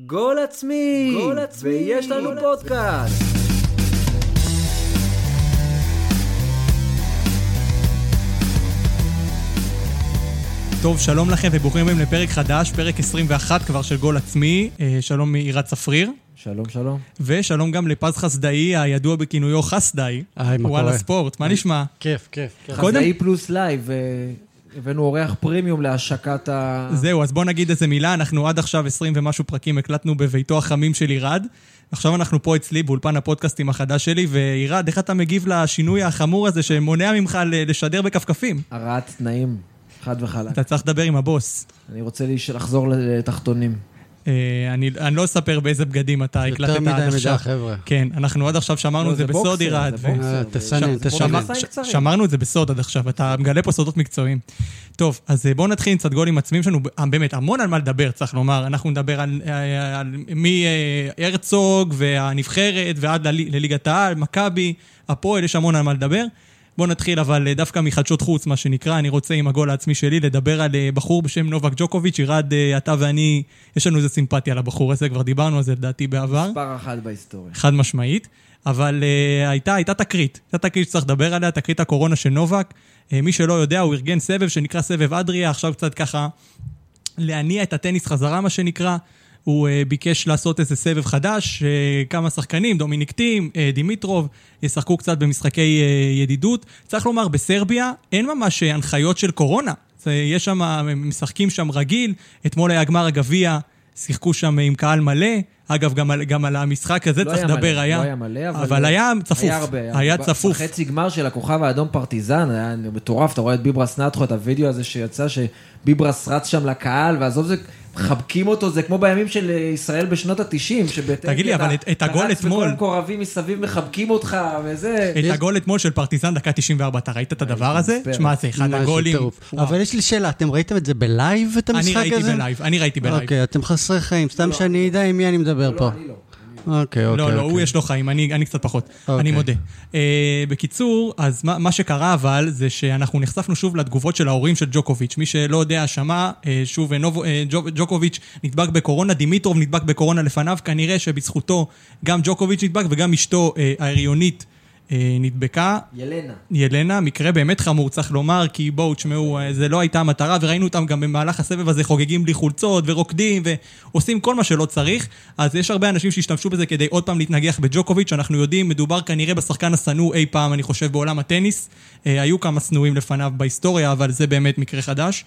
גול עצמי! גול עצמי! ויש לנו גול פודקאסט! טוב, שלום לכם וברוכים הבאים לפרק חדש, פרק 21 כבר של גול עצמי. אה, שלום מעירת צפריר, שלום, שלום. ושלום גם לפז חסדאי, הידוע בכינויו חסדאי. היי, מה וואלה קורה? ספורט, מה נשמע? כיף, כיף, חזאי פלוס לייב, אה, הבאנו אורח פרימיום להשקת ה... זהו, אז בואו נגיד איזה מילה, אנחנו עד עכשיו 20 ומשהו פרקים הקלטנו בביתו החמים של עירד. עכשיו אנחנו פה אצלי באולפן הפודקאסטים החדש שלי, ועירד, איך אתה מגיב לשינוי החמור הזה שמונע ממך לשדר בכפכפים? הרעת תנאים, חד וחלק. אתה צריך לדבר עם הבוס. אני רוצה לחזור לתחתונים. אה, אני, אני לא אספר באיזה בגדים אתה הקלטת יותר עד מדי מידע, עכשיו. חבר'ה. כן, אנחנו עד עכשיו שמרנו לא, את זה בסוד עירד. אה, תסנן, תסנן. שמרנו את זה בסוד עד עכשיו, אתה מגלה פה סודות מקצועיים. טוב, אז אה, בואו נתחיל עם קצת גולים עצמיים יש לנו, אה, באמת, המון על מה לדבר, צריך לומר. אנחנו נדבר על, על מהרצוג והנבחרת ועד ללי- לליגת העל, מכבי, הפועל, יש המון על מה לדבר. בואו נתחיל אבל אה, דווקא מחדשות חוץ, מה שנקרא, אני רוצה עם הגול העצמי שלי לדבר על אה, בחור בשם נובק ג'וקוביץ', ירד, אה, אתה ואני, יש לנו איזה סימפתיה לבחור הזה, כבר דיברנו על זה לדעתי בעבר. מספר אחת בהיסטוריה. חד משמעית, אבל uh, הייתה, הייתה תקרית, הייתה תקרית שצריך לדבר עליה, תקרית הקורונה של נובק. Uh, מי שלא יודע, הוא ארגן סבב שנקרא סבב אדריה, עכשיו קצת ככה להניע את הטניס חזרה, מה שנקרא. הוא uh, ביקש לעשות איזה סבב חדש, uh, כמה שחקנים, דומיניק טים, uh, דימיטרוב, ישחקו קצת במשחקי ידידות. צריך לומר, בסרביה אין ממש הנחיות של קורונה. יש שם, הם משחקים שם רגיל, אתמול היה גמר הגביע, שיחקו שם עם קהל מלא. אגב, גם על, גם על המשחק הזה לא צריך היה לדבר, מלא, היה... לא היה מלא, אבל... אבל היה צפוף. היה הרבה. היה ב- צפוף. בחצי גמר של הכוכב האדום פרטיזן, היה מטורף, אתה רואה את ביברס נטחו, את הוידאו הזה שיצא, שביברס רץ שם לקהל, ועזוב זה, מחבקים אותו, זה כמו בימים של אה, ישראל בשנות התשעים, שבטנקי תגיד לי, אבל את- את הגול אתמול- וכל המקורבים מסביב מחבקים אותך, וזה... את הגול אתמול של פרטיזן, דקה 94, אתה ראית את הדבר הזה? שמע, זה אחד משהו הגולים. טירוף. וואו. אבל יש לי שאלה, אתם ראיתם את זה בלייב, את אני המשחק הזה? ראיתי בלייב, אני ראיתי בלייב. אוקיי, אתם חסרי חיים, סתם שאני אדע עם מי אני מדבר פה. לא, אני לא. אוקיי, אוקיי. לא, לא, הוא אוקיי. יש לו חיים, אני קצת פחות, אוקיי. אני מודה. אה, בקיצור, אז מה שקרה אבל, זה שאנחנו נחשפנו שוב לתגובות של ההורים של ג'וקוביץ'. מי שלא יודע, שמע, אה, שוב, אה, ג'וקוביץ' נדבק בקורונה, דימיטרוב נדבק בקורונה לפניו, כנראה שבזכותו גם ג'וקוביץ' נדבק וגם אשתו ההריונית נדבקה. ילנה. ילנה, מקרה באמת חמור, צריך לומר, כי בואו, תשמעו, אה, זה לא הייתה המטרה, וראינו אותם גם במהלך הסבב הזה חוגגים בלי חולצות ורוקדים ועושים כל מה שלא צריך. אז יש הרבה אנשים שהשתמשו בזה כדי עוד פעם להתנגח בג'וקוביץ', אנחנו יודעים, מדובר כנראה בשחקן השנוא אי פעם, אני חושב, בעולם הטניס. אה, היו כמה שנואים לפניו בהיסטוריה, אבל זה באמת מקרה חדש.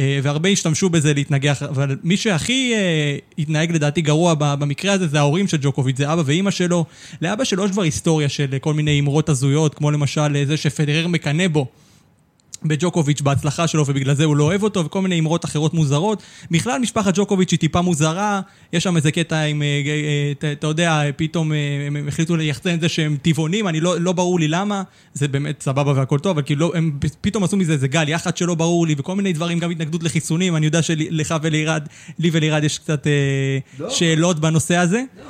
אה, והרבה השתמשו בזה להתנגח, אבל מי שהכי אה, התנהג לדעתי גרוע במקרה הזה זה ההורים של ג'וקוביץ', זה אבא ואימא שלו. לאבא שלו יש כבר היסטוריה של כל מיני אמרות הזויות, כמו למשל אה, זה שפדרר מקנא בו. בג'וקוביץ' בהצלחה שלו ובגלל זה הוא לא אוהב אותו וכל מיני אמרות אחרות מוזרות. בכלל משפחת ג'וקוביץ' היא טיפה מוזרה, יש שם איזה קטע עם, אה, אה, אתה- אתה יודע, פתאום אה, הם החליטו ליחצן את זה שהם טבעונים, אני לא, לא ברור לי למה, זה באמת סבבה והכל טוב, אבל כאילו לא, הם פתאום עשו מזה איזה גל יחד שלא ברור לי וכל מיני דברים, גם התנגדות לחיסונים, אני יודע שלך ולירד, לי ולירד יש קצת אה, לא. שאלות בנושא הזה, לא,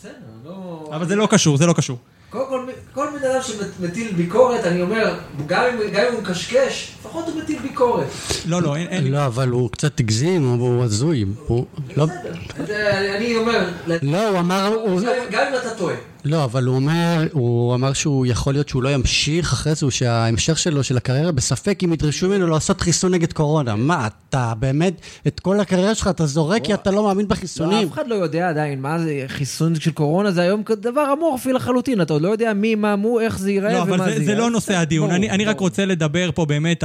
בסדר, לא... אבל זה לא קשור, זה לא קשור. קודם כל, כל בן אדם שמטיל ביקורת, אני אומר, גם אם, גם אם הוא מקשקש, לפחות הוא מטיל ביקורת. לא, לא, אין, אין, לא, אבל הוא קצת הגזים, הוא הזוי. הוא... לא, בסדר. זה- אני אומר, לא, הוא אמר... גם אם אתה טועה. לא, אבל הוא אומר, הוא אמר שהוא יכול להיות שהוא לא ימשיך אחרי זה, שההמשך שלו, של הקריירה, בספק אם ידרשו ממנו לעשות חיסון נגד קורונה. מה, אתה באמת, את כל הקריירה שלך אתה זורק כי אתה לא מאמין לא, בחיסונים? אף אחד לא יודע עדיין מה זה חיסון של קורונה, זה היום דבר אמורפי לחלוטין, אתה עוד לא יודע מי, מה, מו, איך זה ייראה לא, ומה אבל זה זה, זה יהיה. לא אז נושא בסדר, הדיון. ברור, אני, אני רק. רוצה לדבר פה באמת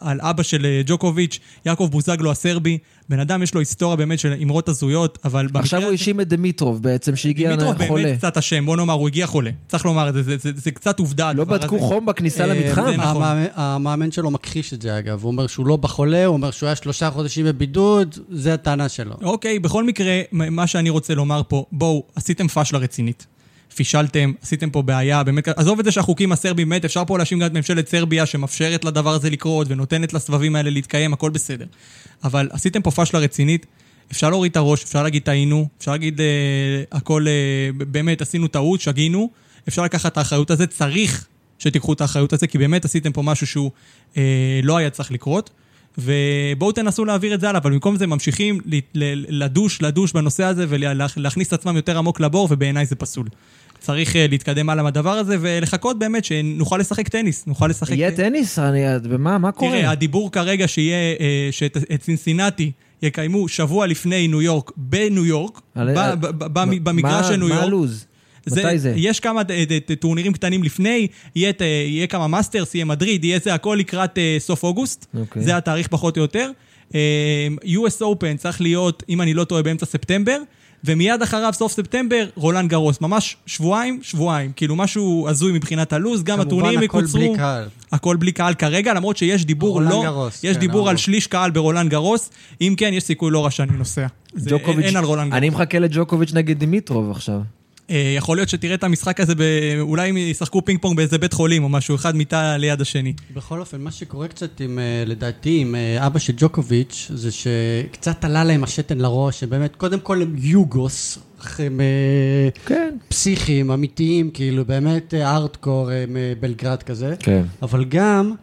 על אבא של אה, ג'וקוביץ', יעקב בוזגלו הסרבי. בן אדם יש לו היסטוריה באמת של אמרות הזויות, אבל במקרה עכשיו הוא הזה- האשים את דמיטרוב בעצם, שהגיע חולה. באמת קצת אשם, בוא נאמר, הוא הגיע חולה. צריך לומר את זה, זה, זה, זה קצת עובדה. לא בדקו הזה. חום בכניסה אה, למתחם? נכון. המאמן- המאמן שלו מכחיש את זה אגב, הוא אומר שהוא לא בחולה, הוא אומר שהוא היה שלושה חודשים בבידוד, זה הטענה שלו. אוקיי, בכל מקרה, מה שאני רוצה לומר פה, בואו, עשיתם פאשלה רצינית. פישלתם, עשיתם פה בעיה, באמת, עזוב את זה שהחוקים הסרבים, באמת, אפשר פה להאשים גם את ממשלת סרביה שמאפשרת לדבר הזה לקרות ונותנת לסבבים האלה להתקיים, הכל בסדר. אבל עשיתם פה פאשלה רצינית, אפשר להוריד את הראש, אפשר להגיד טעינו, אפשר להגיד אה, הכל, אה, באמת, עשינו טעות, שגינו, אפשר לקחת את האחריות הזה, צריך שתיקחו את האחריות הזה, כי באמת עשיתם פה משהו שהוא אה, לא היה צריך לקרות. ובואו תנסו להעביר את זה הלאה, אבל במקום זה ממשיכים לדוש, לדוש בנושא הזה ולהכניס את עצמם יותר עמוק לבור, ובעיניי זה פסול. צריך אה, להתקדם הלאה מהדבר הזה, ולחכות באמת שנוכל לשחק טניס, נוכל לשחק... יהיה טניס? אני... ומה מה קורה? תראה, הדיבור כרגע שיהיה, אה, שאת את צינסינטי יקיימו שבוע לפני ניו יורק, בניו יורק, מה- במגרש של ניו מה יורק. הלו"ז? מתי זה? יש כמה אה, טורנירים קטנים לפני, יהיה, יהיה כמה מאסטרס, יהיה מדריד, יהיה זה הכל לקראת סוף אוגוסט. אוקיי. זה התאריך פחות או יותר. US Open צריך להיות, אם אני לא טועה, באמצע ספטמבר, ומיד אחריו, סוף ספטמבר, רולנד גרוס. ממש שבועיים, שבועיים. כאילו משהו הזוי מבחינת הלו"ז, גם הטורנירים כמובן, הכל יקוצרו. בלי קהל. הכל בלי קהל כרגע, למרות שיש דיבור רולנד לא, גרוס, יש כן, דיבור על אמרו. שליש קהל ברולנד גרוס. אם כן, יש סיכוי לא רע שאני נוסע. ג'וקוביץ', אין על רולנד גרוס. אני מחכה לג'וקוביץ' נגד דימיטרוב עכשיו. אה, יכול להיות שתראה את המשחק הזה, ב... אולי הם ישחקו פינג פונג באיזה בית חולים או משהו, אחד מיטה ליד השני. בכל אופן, מה שקורה קצת עם, אה, לדעתי, עם אה, אבא של ג'וקוביץ', זה שקצת עלה להם השתן לראש, שבאמת, קודם כל הם יוגוס, הם כן. פסיכיים, אמיתיים, כאילו, באמת ארטקור, הם אה, בלגרד כזה. כן. אבל גם,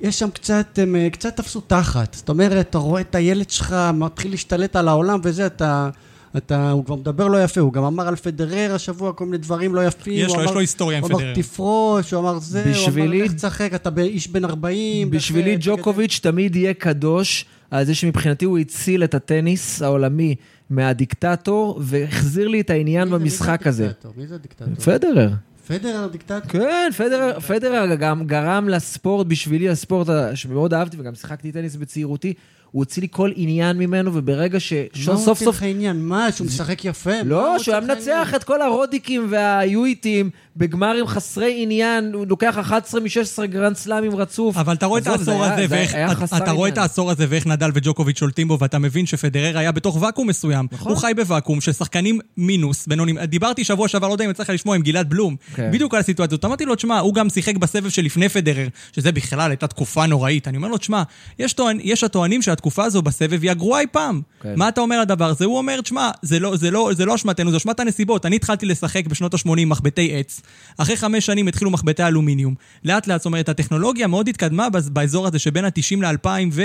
יש שם קצת, הם קצת תפסו תחת. זאת אומרת, אתה רואה את הילד שלך מתחיל להשתלט על העולם וזה, אתה... אתה, הוא כבר מדבר לא יפה, הוא גם אמר על פדרר השבוע כל מיני דברים לא יפים. יש לו, יש אמר- לו היסטוריה עם הוא אמר פדרר. תפרוש, הוא אמר זה, הוא אמר בשבילי- לך תשחק, אתה איש בן 40. בשבילי לך- ג'וקוביץ' תמיד יהיה קדוש על זה שמבחינתי הוא הציל את הטניס העולמי מהדיקטטור, והחזיר לי את העניין מי זה- מי זה במשחק הזה. מי זה הדיקטטור? פדרר. פדרר הדיקטטור? כן, פדרר, פדרר גם גרם לספורט, בשבילי הספורט שמאוד אהבתי וגם שיחקתי טניס בצעירותי, הוא הוציא לי כל עניין ממנו, וברגע מה שסוף הוא סוף רוצה לך עניין? מה, שהוא משחק יפה? מה לא, הוא שהוא היה? מנצח את כל הרודיקים והיואיטים בגמרים חסרי עניין, הוא לוקח 11 מ-16 גרנד סלאמים רצוף. אבל אתה רואה את העשור הזה, זה ואיך, אתה רואה את. העשור הזה ואיך נדל וג'וקוביץ' שולטים בו, ואתה מבין שפדרר היה בתוך ואקום מסוים. נכון. הוא חי בוואקום של שחקנים מינוס, בינונים. דיברתי שבוע שעבר, לא יודע אם יצא לך לשמוע, עם גלעד בלום. כן. בדיוק על הסיטואציה הזאת. אמרתי לו, תשמע, הוא גם שיחק בסבב שלפני פדרר, שזה בכלל הייתה תקופה נוראית. אני אומר לו, תשמע, יש, טוען, יש הטוענים שהתקופה הזו בסבב היא הגרועה אי פעם. כן. מה אתה אומר על הדבר הזה? הוא אומר, תשמע, זה לא, זה, לא, זה לא אשמתנו, זה אשמת הנסיבות. אני התחלתי לשחק בשנות ה-80 מחבטי עץ. אחרי חמש שנים התחילו מחבטי אלומיניום. לאט לאט, זאת אומרת, הטכנולוגיה מאוד התקדמה באזור הזה שבין ה-90 ל-2000 ו...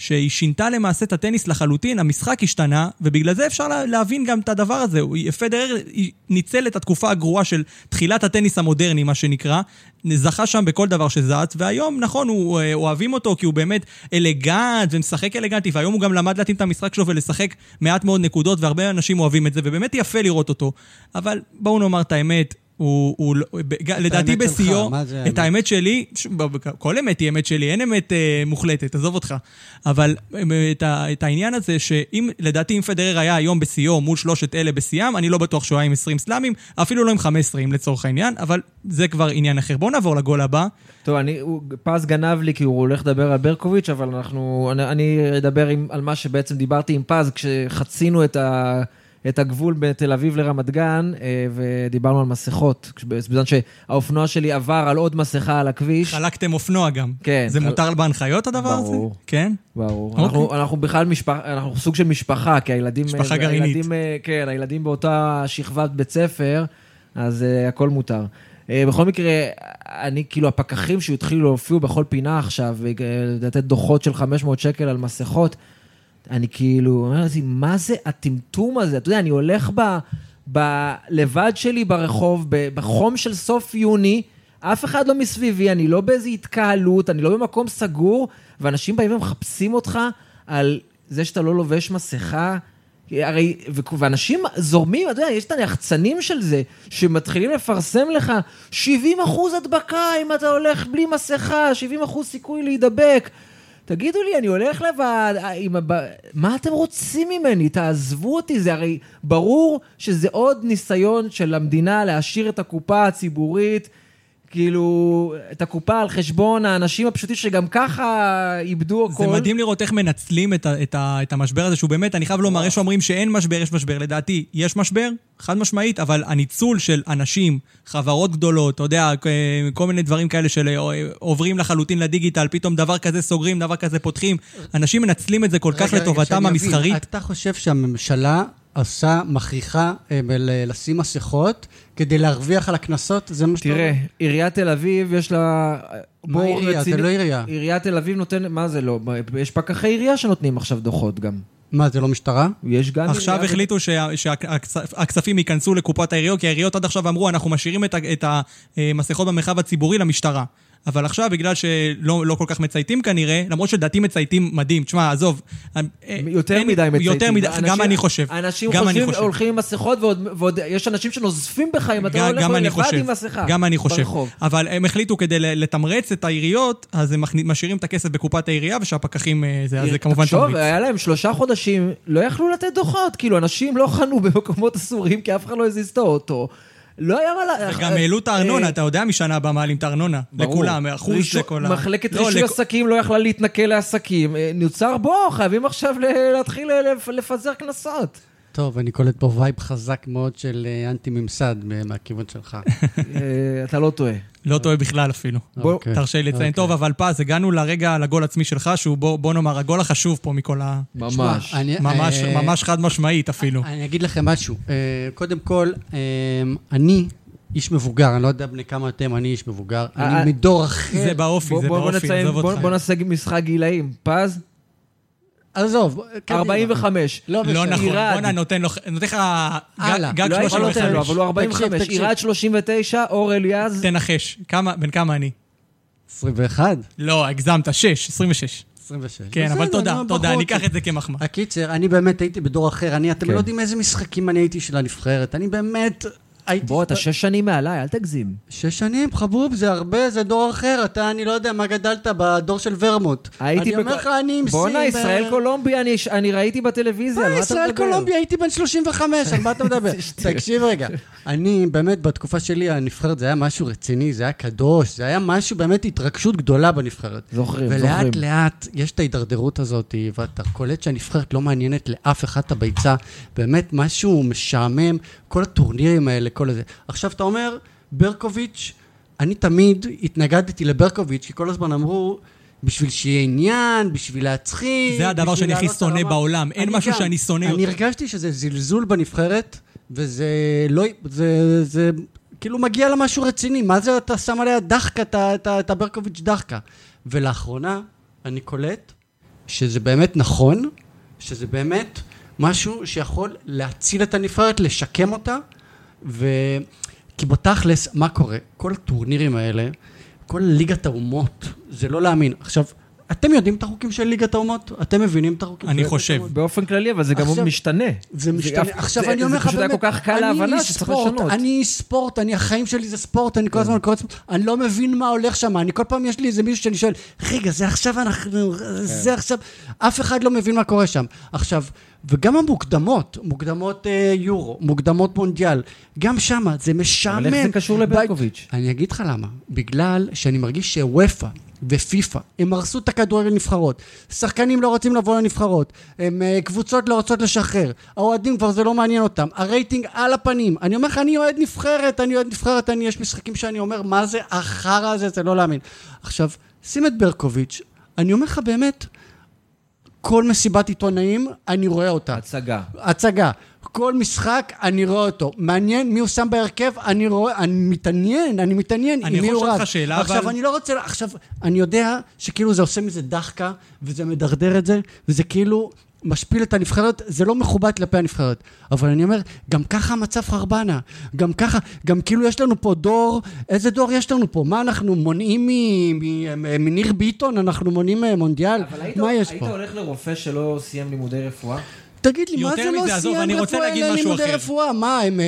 שהיא שינתה למעשה את הטניס לחלוטין, המשחק השתנה, ובגלל זה אפשר לה- להבין גם את הדבר הזה. פדרר ניצל את התקופה הגרועה של תחילת הטניס המודרני, מה שנקרא, זכה שם בכל דבר שזץ, והיום, נכון, הוא, אה, אוהבים אותו כי הוא באמת אלגנט ומשחק אלגנטי, והיום הוא גם למד להתאים את המשחק שלו ולשחק מעט מאוד נקודות, והרבה אנשים אוהבים את זה, ובאמת יפה לראות אותו. אבל בואו נאמר את האמת, הוא, הוא, לא- לדעתי בשיאו, את האמת? האמת שלי, כל אמת היא אמת שלי, אין אמת אה, מוחלטת, עזוב אותך. אבל אה, את, ה, את העניין הזה, שאם, לדעתי אם פדרר היה היום בשיאו מול שלושת אלה בשיאם, אני לא בטוח שהוא היה עם 20 סלאמים, אפילו לא עם 15 אם לצורך העניין, אבל זה כבר עניין אחר. בואו נעבור לגול הבא. טוב, אני, הוא, פז גנב לי כי הוא הולך לדבר על ברקוביץ', אבל אנחנו, אני, אני אדבר עם, על מה שבעצם דיברתי עם פז כשחצינו את, ה, את הגבול בתל אביב לרמת גן, אה, ודיברנו על מסכות. בזמן שהאופנוע שלי עבר על עוד מסכה על הכביש. חלקתם אופנוע גם. כן. זה חל- מותר בהנחיות הדבר הזה? ברור. כן? ברור. אוקיי. אנחנו, אנחנו בכלל משפחה, אנחנו סוג של משפחה, כי הילדים... משפחה אה, גרעינית. הילדים, אה, כן, הילדים באותה שכבת בית ספר, אז uh, הכל מותר. Uh, בכל מקרה, אני, כאילו, הפקחים שהתחילו להופיע בכל פינה עכשיו, ולתת דוחות של 500 שקל על מסכות, אני כאילו, אומר לעצמי, מה זה הטמטום הזה? אתה יודע, אני הולך ב, ב, לבד שלי ברחוב, ב, בחום של סוף יוני, אף אחד לא מסביבי, אני לא באיזו התקהלות, אני לא במקום סגור, ואנשים באים ומחפשים אותך על זה שאתה לא לובש מסכה. הרי, ואנשים זורמים, אתה יודע, יש את היחצנים של זה, שמתחילים לפרסם לך 70 אחוז הדבקה אם אתה הולך בלי מסכה, 70 אחוז סיכוי להידבק. תגידו לי, אני הולך לבד, אה. מה אתם רוצים ממני? תעזבו אותי, זה הרי ברור שזה עוד ניסיון של המדינה להשאיר את הקופה הציבורית, כאילו, את הקופה על חשבון האנשים הפשוטים שגם ככה איבדו הכל. זה מדהים לראות איך מנצלים את, ה, את, ה, את המשבר הזה, שהוא באמת, אני חייב לומר, יש שאומרים שאין משבר, יש משבר. לדעתי, יש משבר, חד משמעית, אבל הניצול של אנשים, חברות גדולות, אתה יודע, כל מיני דברים כאלה של אה, עוברים לחלוטין לדיגיטל, פתאום דבר כזה סוגרים, דבר כזה פותחים, אנשים מנצלים את זה כל כך רגע, רגע, לטובתם המסחרית. אתה חושב שהממשלה עושה, מכריחה אה, לשים מסכות כדי להרוויח על הקנסות? זה מה שאתה אומר? תראה, עיריית תל אביב יש לה... בור עירייה? זה לא עירייה. עיריית תל אביב נותן... מה זה לא? יש פקחי עירייה שנותנים עכשיו דוחות גם. מה, זה לא משטרה? יש גם... עכשיו עירייה- החליטו שהכספים ייכנסו לקופת העיריות, כי העיריות עד עכשיו אמרו, אנחנו משאירים את את המסכות במרחב הציבורי למשטרה. אבל עכשיו, בגלל שלא לא כל כך מצייתים כנראה, למרות שלדעתי מצייתים מדהים, תשמע, עזוב. אה, יותר אין- מדי מצייתים. יותר מדי, אנשים- גם אני חושב. אנשים גם חושבים, חושב. הולכים עם מסכות, ועוד, ועוד יש אנשים שנוזפים בך אם אתה גם, הולך לבד עם מסכה. גם אני חושב. ברחוב. אבל הם החליטו כדי לתמרץ את העיריות, אז הם משאירים את הכסף בקופת העירייה, ושהפקחים, אה, זה, אז זה כמובן תחשוב, תמריץ. היה להם שלושה חודשים, לא יכלו לתת דוחות. כאילו, אנשים לא חנו במקומות אסורים, כי אף אחד לא הזיז את האוטו. לא היה מה... לה- וגם העלו את הארנונה, אה, אתה יודע משנה הבאה מעלים את הארנונה. לכולם, אחוז לכל ה... מחלקת לא, רישוי עסקים לא יכלה להתנכל לעסקים. אה, נוצר בור, חייבים עכשיו ל- להתחיל לפ- לפזר קנסות. טוב, אני קולט פה vibe חזק מאוד של אה, אנטי-ממסד מ- מהכיוון שלך. אה, אתה לא טועה. לא טועה בכלל אפילו. בוא, אוקיי, תרשה לי לציין. אוקיי. טוב, אבל פז, הגענו לרגע, לגול עצמי שלך, שהוא בוא בוא נאמר, הגול החשוב פה מכל ה... ממש. ממש, אה, ממש חד משמעית אפילו. אני אגיד לכם משהו. אה, קודם כל, אה, אני איש מבוגר, אני לא יודע בני כמה אתם, אני איש מבוגר. אה, אני מדור אחר. זה באופי, בוא- זה בוא- בוא באופי, עזוב בוא- אותך. בוא נעשה משחק גילאים. פז, עזוב, קדימה. 45. לא לא משנה. נכון, עירד. בואנה, נותן לו, נותן לך הלאה. גג- לא הייתי נותן לו, 35. אבל הוא 45. תקשיב, תקשיב. עירד 39, אור אליעז. תנחש, כמה, בן כמה אני? 21? לא, הגזמת, 6, 26. 26. כן, אבל תודה, תודה. אני אקח את זה כמחמאה. הקיצר, אני באמת הייתי בדור אחר. אני, אתם כן. לא יודעים איזה משחקים אני הייתי של הנבחרת. אני באמת הייתי... בוא, אתה שש שנים מעליי, אל תגזים. שש שנים, חבוב, זה הרבה, זה דור אחר. אתה, אני לא יודע מה גדלת בדור של ורמוט. הייתי אני אומר לך, אני עם בואנה, סין, ישראל ב- קולומביה, אני- אני ראיתי בטלוויזיה, על אה, מה אתה ישראל מדבר? קולומביה, הייתי בן 35, על מה אתה מדבר? תקשיב רגע, אני באמת, בתקופה שלי, הנבחרת זה היה משהו רציני, זה היה קדוש, זה היה משהו, באמת התרגשות גדולה בנבחרת. זוכרים, ולאט זוכרים. לאט יש את ההידרדרות הזאת, ואתה קולט שהנבחרת לא מעניינת לאף אחד את הביצה, באמת משהו משעמם, כל הטורנירים האלה, כל הזה. עכשיו אתה אומר, ברקוביץ', אני תמיד התנגדתי לברקוביץ', כי כל הזמן אמרו... בשביל שיהיה עניין, בשביל להצחיק. זה הדבר שאני הכי שונא הרמה. בעולם. אין אני משהו גם. שאני שונא אני יותר. הרגשתי שזה זלזול בנבחרת, וזה לא... זה... זה... כאילו מגיע לה משהו רציני, מה זה אתה שם עליה דחקה, את הברקוביץ' דחקה. ולאחרונה אני קולט שזה באמת נכון, שזה באמת משהו שיכול להציל את הנבחרת, לשקם אותה, ו... כי בתכלס, מה קורה? כל הטורנירים האלה, כל ליגת האומות, זה לא להאמין. עכשיו, אתם יודעים את החוקים של ליגת האומות? אתם מבינים את החוקים של אני ליגת חושב. האומות? באופן כללי, אבל זה גם עכשיו- משתנה. זה משתנה. אף- עכשיו זה- אני אומר לך זה פשוט היה באמת, כל כך קל אני להבנה שצריך ספורט, לשנות. אני ספורט, אני, החיים שלי זה ספורט, אני כל הזמן קורא ספורט, אני לא מבין מה הולך שם, אני כל פעם יש לי איזה מישהו שאני שואל, רגע, זה עכשיו אנחנו, זה עכשיו, אף אחד לא מבין מה קורה שם. עכשיו, וגם המוקדמות, מוקדמות אה, יורו, מוקדמות מונדיאל, גם שם זה משעמם. אבל איך זה קשור לברקוביץ'? אני אגיד לך למה. בגלל שאני מרגיש שוופא ופיפא, הם הרסו את הכדורגל נבחרות. שחקנים לא רוצים לבוא לנבחרות. הם, אה, קבוצות לא רוצות לשחרר. האוהדים כבר זה לא מעניין אותם. הרייטינג על הפנים. אני אומר לך, אני אוהד נבחרת, אני אוהד נבחרת, אני, יש משחקים שאני אומר, מה זה החרא הזה, זה לא להאמין. עכשיו, שים את ברקוביץ', אני אומר לך באמת, כל מסיבת עיתונאים, אני רואה אותה. הצגה. הצגה. כל משחק, אני רואה אותו. מעניין מי הוא שם בהרכב, אני רואה, אני מתעניין, אני מתעניין אני עם מי יכול הוא לשאול רב. אותך שאלה, עכשיו, אבל- אני לא רוצה, עכשיו, אני יודע שכאילו זה עושה מזה דחקה, וזה מדרדר את זה, וזה כאילו משפיל את הנבחרת, זה לא מכובד כלפי הנבחרת. אבל אני אומר, גם ככה המצב חרבנה. גם ככה, גם כאילו יש לנו פה דור, איזה דור יש לנו פה? מה, אנחנו מונעים מניר ביטון? אנחנו מונעים מונדיאל? אבל היית, מה יש היית פה? הולך לרופא שלא סיים לימודי רפואה? תגיד לי, מה זה לא סיים אני רוצה רפואה, להגיד אלה משהו לימודי. רפואה? מה, הם, אה,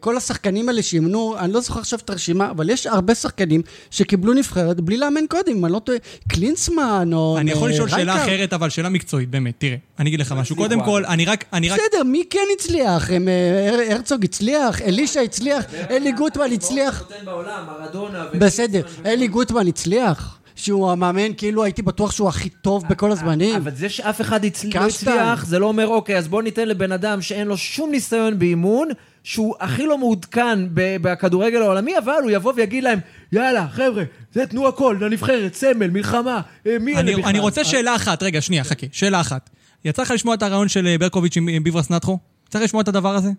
כל השחקנים האלה שאימנו, אני לא זוכר עכשיו את הרשימה, אבל יש הרבה שחקנים שקיבלו נבחרת בלי לאמן קודם, אני לא טועה, קלינסמן או... אני יכול אה, לשאול שאלה. אחרת, אבל שאלה מקצועית, באמת, תראה. אני אגיד לך משהו. קודם כל, אני רק, אני רק... בסדר, מי כן הצליח? הם, אה, הר- הרצוג הצליח, אלישע הצליח, אלי גוטמן הצליח. בסדר, אלי גוטמן הצליח? שהוא המאמן, כאילו הייתי בטוח שהוא הכי טוב בכל הזמנים. אבל זה שאף אחד הצל... לא. הצליח, זה לא אומר, אוקיי, אז בואו ניתן לבן אדם שאין לו שום ניסיון באימון, שהוא הכי לא מעודכן בכדורגל העולמי, אבל הוא יבוא ויגיד להם, יאללה, חבר'ה, זה תנו הכל, לנבחרת, סמל, מלחמה, אה, מי אלה אני, בכלל? אני רוצה שאלה אחת, רגע, שנייה, חכה, שאלה אחת. יצא לך לשמוע את הרעיון של אה, ברקוביץ' עם עם ביברס נטחו? צריך לשמוע את הדבר הזה?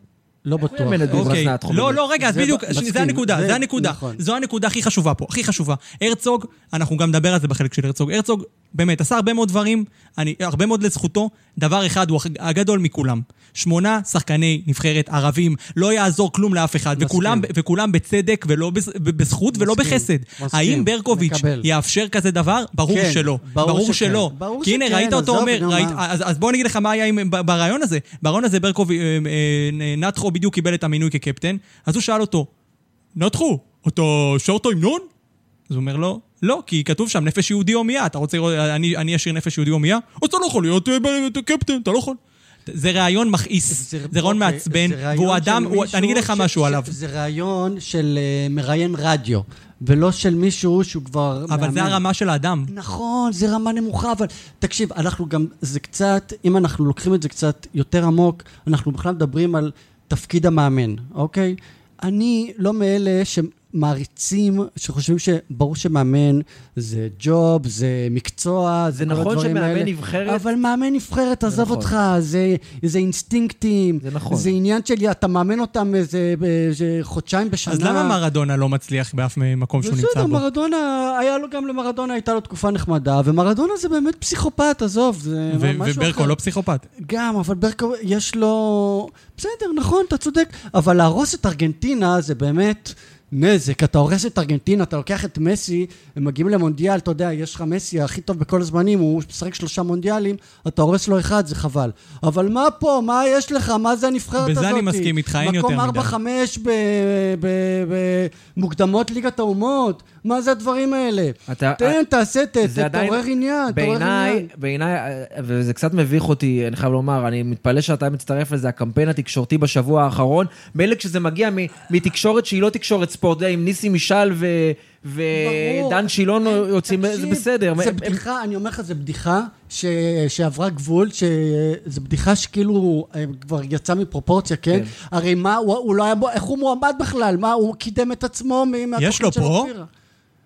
לא בטוח. אוקיי. לא. לא, רגע, אז זה בדיוק, זה. הנקודה, זה- זה הנקודה. נכון. זו הנקודה הכי חשובה פה, הכי חשובה. הרצוג, אנחנו גם נדבר על זה בחלק של הרצוג. הרצוג, באמת, עשה הרבה מאוד דברים, אני, הרבה מאוד לזכותו. דבר אחד, הוא הגדול מכולם. שמונה שחקני נבחרת ערבים, לא יעזור כלום לאף אחד, מסכים. וכולם, וכולם בצדק ולא בז- בזכות ולא מסכים, בחסד. מסכים, האם ברקוביץ' מקבל. יאפשר כזה דבר? ברור כן, שלא. ברור ברור שכן. שלא. ברור כי הנה, שכן, ראית אותו אומר, ראית? אז, אז בוא אני אגיד לך מה היה עם, ברעיון הזה. ברעיון הזה ברקוביץ', אה, אה, נתחו בדיוק קיבל את המינוי כקפטן, אז הוא שאל אותו, נתחו, אתה שרת המנון? אז הוא אומר לו, לא, כי כתוב שם נפש יהודי הומייה, אתה רוצה לראות, אני, אני אשאיר נפש יהודי הומייה? אז אתה לא יכול להיות אה, קפטן, אתה לא יכול. זה רעיון מכעיס, זה רעיון אוקיי, מעצבן, זה והוא אדם, הוא- אני אגיד לך ש- משהו ש- עליו. זה רעיון של אה, מראיין רדיו, ולא של מישהו שהוא כבר אבל זה מאמן. הרמה של האדם. נכון, זה רמה נמוכה, אבל תקשיב, אנחנו גם, זה קצת, אם אנחנו לוקחים את זה קצת יותר עמוק, אנחנו בכלל מדברים על תפקיד המאמן, אוקיי? אני לא מאלה שמעריצים, שחושבים שברור שמאמן זה ג'וב, זה מקצוע, זה זה כל נכון הדברים שמאמן האלה. נבחרת- אבל מאמן נבחרת, עזוב נכון. אותך, זה, זה אינסטינקטים. זה נכון. זה עניין של, אתה מאמן אותם איזה, איזה חודשיים בשנה. אז למה מרדונה לא מצליח באף מקום שהוא נמצא בסדר, בו? מרדונה, היה לו גם למרדונה, הייתה לו תקופה נחמדה, ומרדונה זה באמת פסיכופת, עזוב, זה ו- משהו וברקו אחר. לא פסיכופת. גם, אבל ברקו, יש לו... בסדר, נכון, אתה צודק, אבל להרוס את ארגנטינה זה באמת נזק. אתה הורס את ארגנטינה, אתה לוקח את מסי, הם מגיעים למונדיאל, אתה יודע, יש לך מסי הכי טוב בכל הזמנים, הוא משחק שלושה מונדיאלים, אתה הורס לו אחד, זה חבל. אבל מה פה, מה יש לך, מה זה הנבחרת הזאת? בזה אני מסכים איתך, אין יותר מקום מדי. 4-5 במוקדמות ליגת האומות, מה זה הדברים האלה? אתה- תן, תעשה, ת- זה עדיין- תעורר עניין, תעורר עניין. בעיניי, אה, וזה קצת מביך אותי, אני חייב לומר, אני מתפלא שאתה מצטרף לזה, הקמפיין התקשורתי בשבוע האחרון, מילא כשזה מגיע מ- מתקשורת שהיא לא תקשורת ספורט, עם ניסי משעל ו-. ודן שילון אין, יוצאים, זה בסדר. זה הם- בדיחה, אני אומר לך, זה בדיחה ש... שעברה גבול, שזה בדיחה שכאילו אה, כבר יצאה מפרופורציה, כן? כן. הרי מה, הוא, הוא לא היה, בו- איך הוא מועמד בכלל? מה, הוא קידם את עצמו מהתוכנית לו של פה?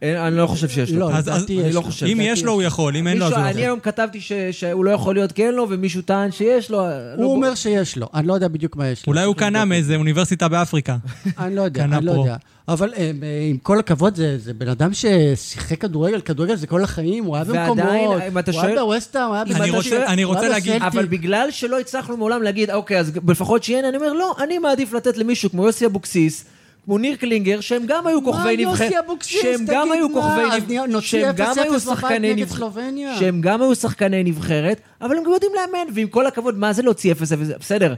אין- אני לא חושב שיש לו. לא, אז- אז- יש אני לא. חושב. אם יש לו, הוא יכול, אם אין לו, אז הוא לא אני יכול. היום כתבתי ש- שהוא לא יכול להיות כי אין לו, ומישהו טען שיש לו. לא הוא בוא- אומר שיש לו, אני לא יודע בדיוק מה יש לו. אולי הוא קנה לבדוק. מאיזה אוניברסיטה באפריקה. אני לא יודע, אני לא. יודע. אבל אה, אה, עם כל הכבוד, זה, זה בן אדם ששיחק כדורגל, כדורגל זה כל החיים, הוא היה במקומות, הוא היה שואל- בווסטהאם, הוא היה אם אני רוצה- שואל- אני רוצה להגיד- בסלטיק. אבל בגלל שלא הצלחנו מעולם להגיד, אוקיי, אז לפחות שיהיה, אני אומר, לא, אני מעדיף לתת למישהו כמו יוסי אבוקסיס, כמו ניר קלינגר, שהם גם היו כוכבי מה נבחרת, יוסי אבוקסיס? שהם גם תגיד, היו מה? כוכבי נבחרת, שהם גם 0-0 היו שחקני נגד נבחרת. שהם גם היו שחקני נבחרת, אבל הם גם יודעים לאמן, ועם כל הכבוד, מה זה להוציא 0-0? בסדר.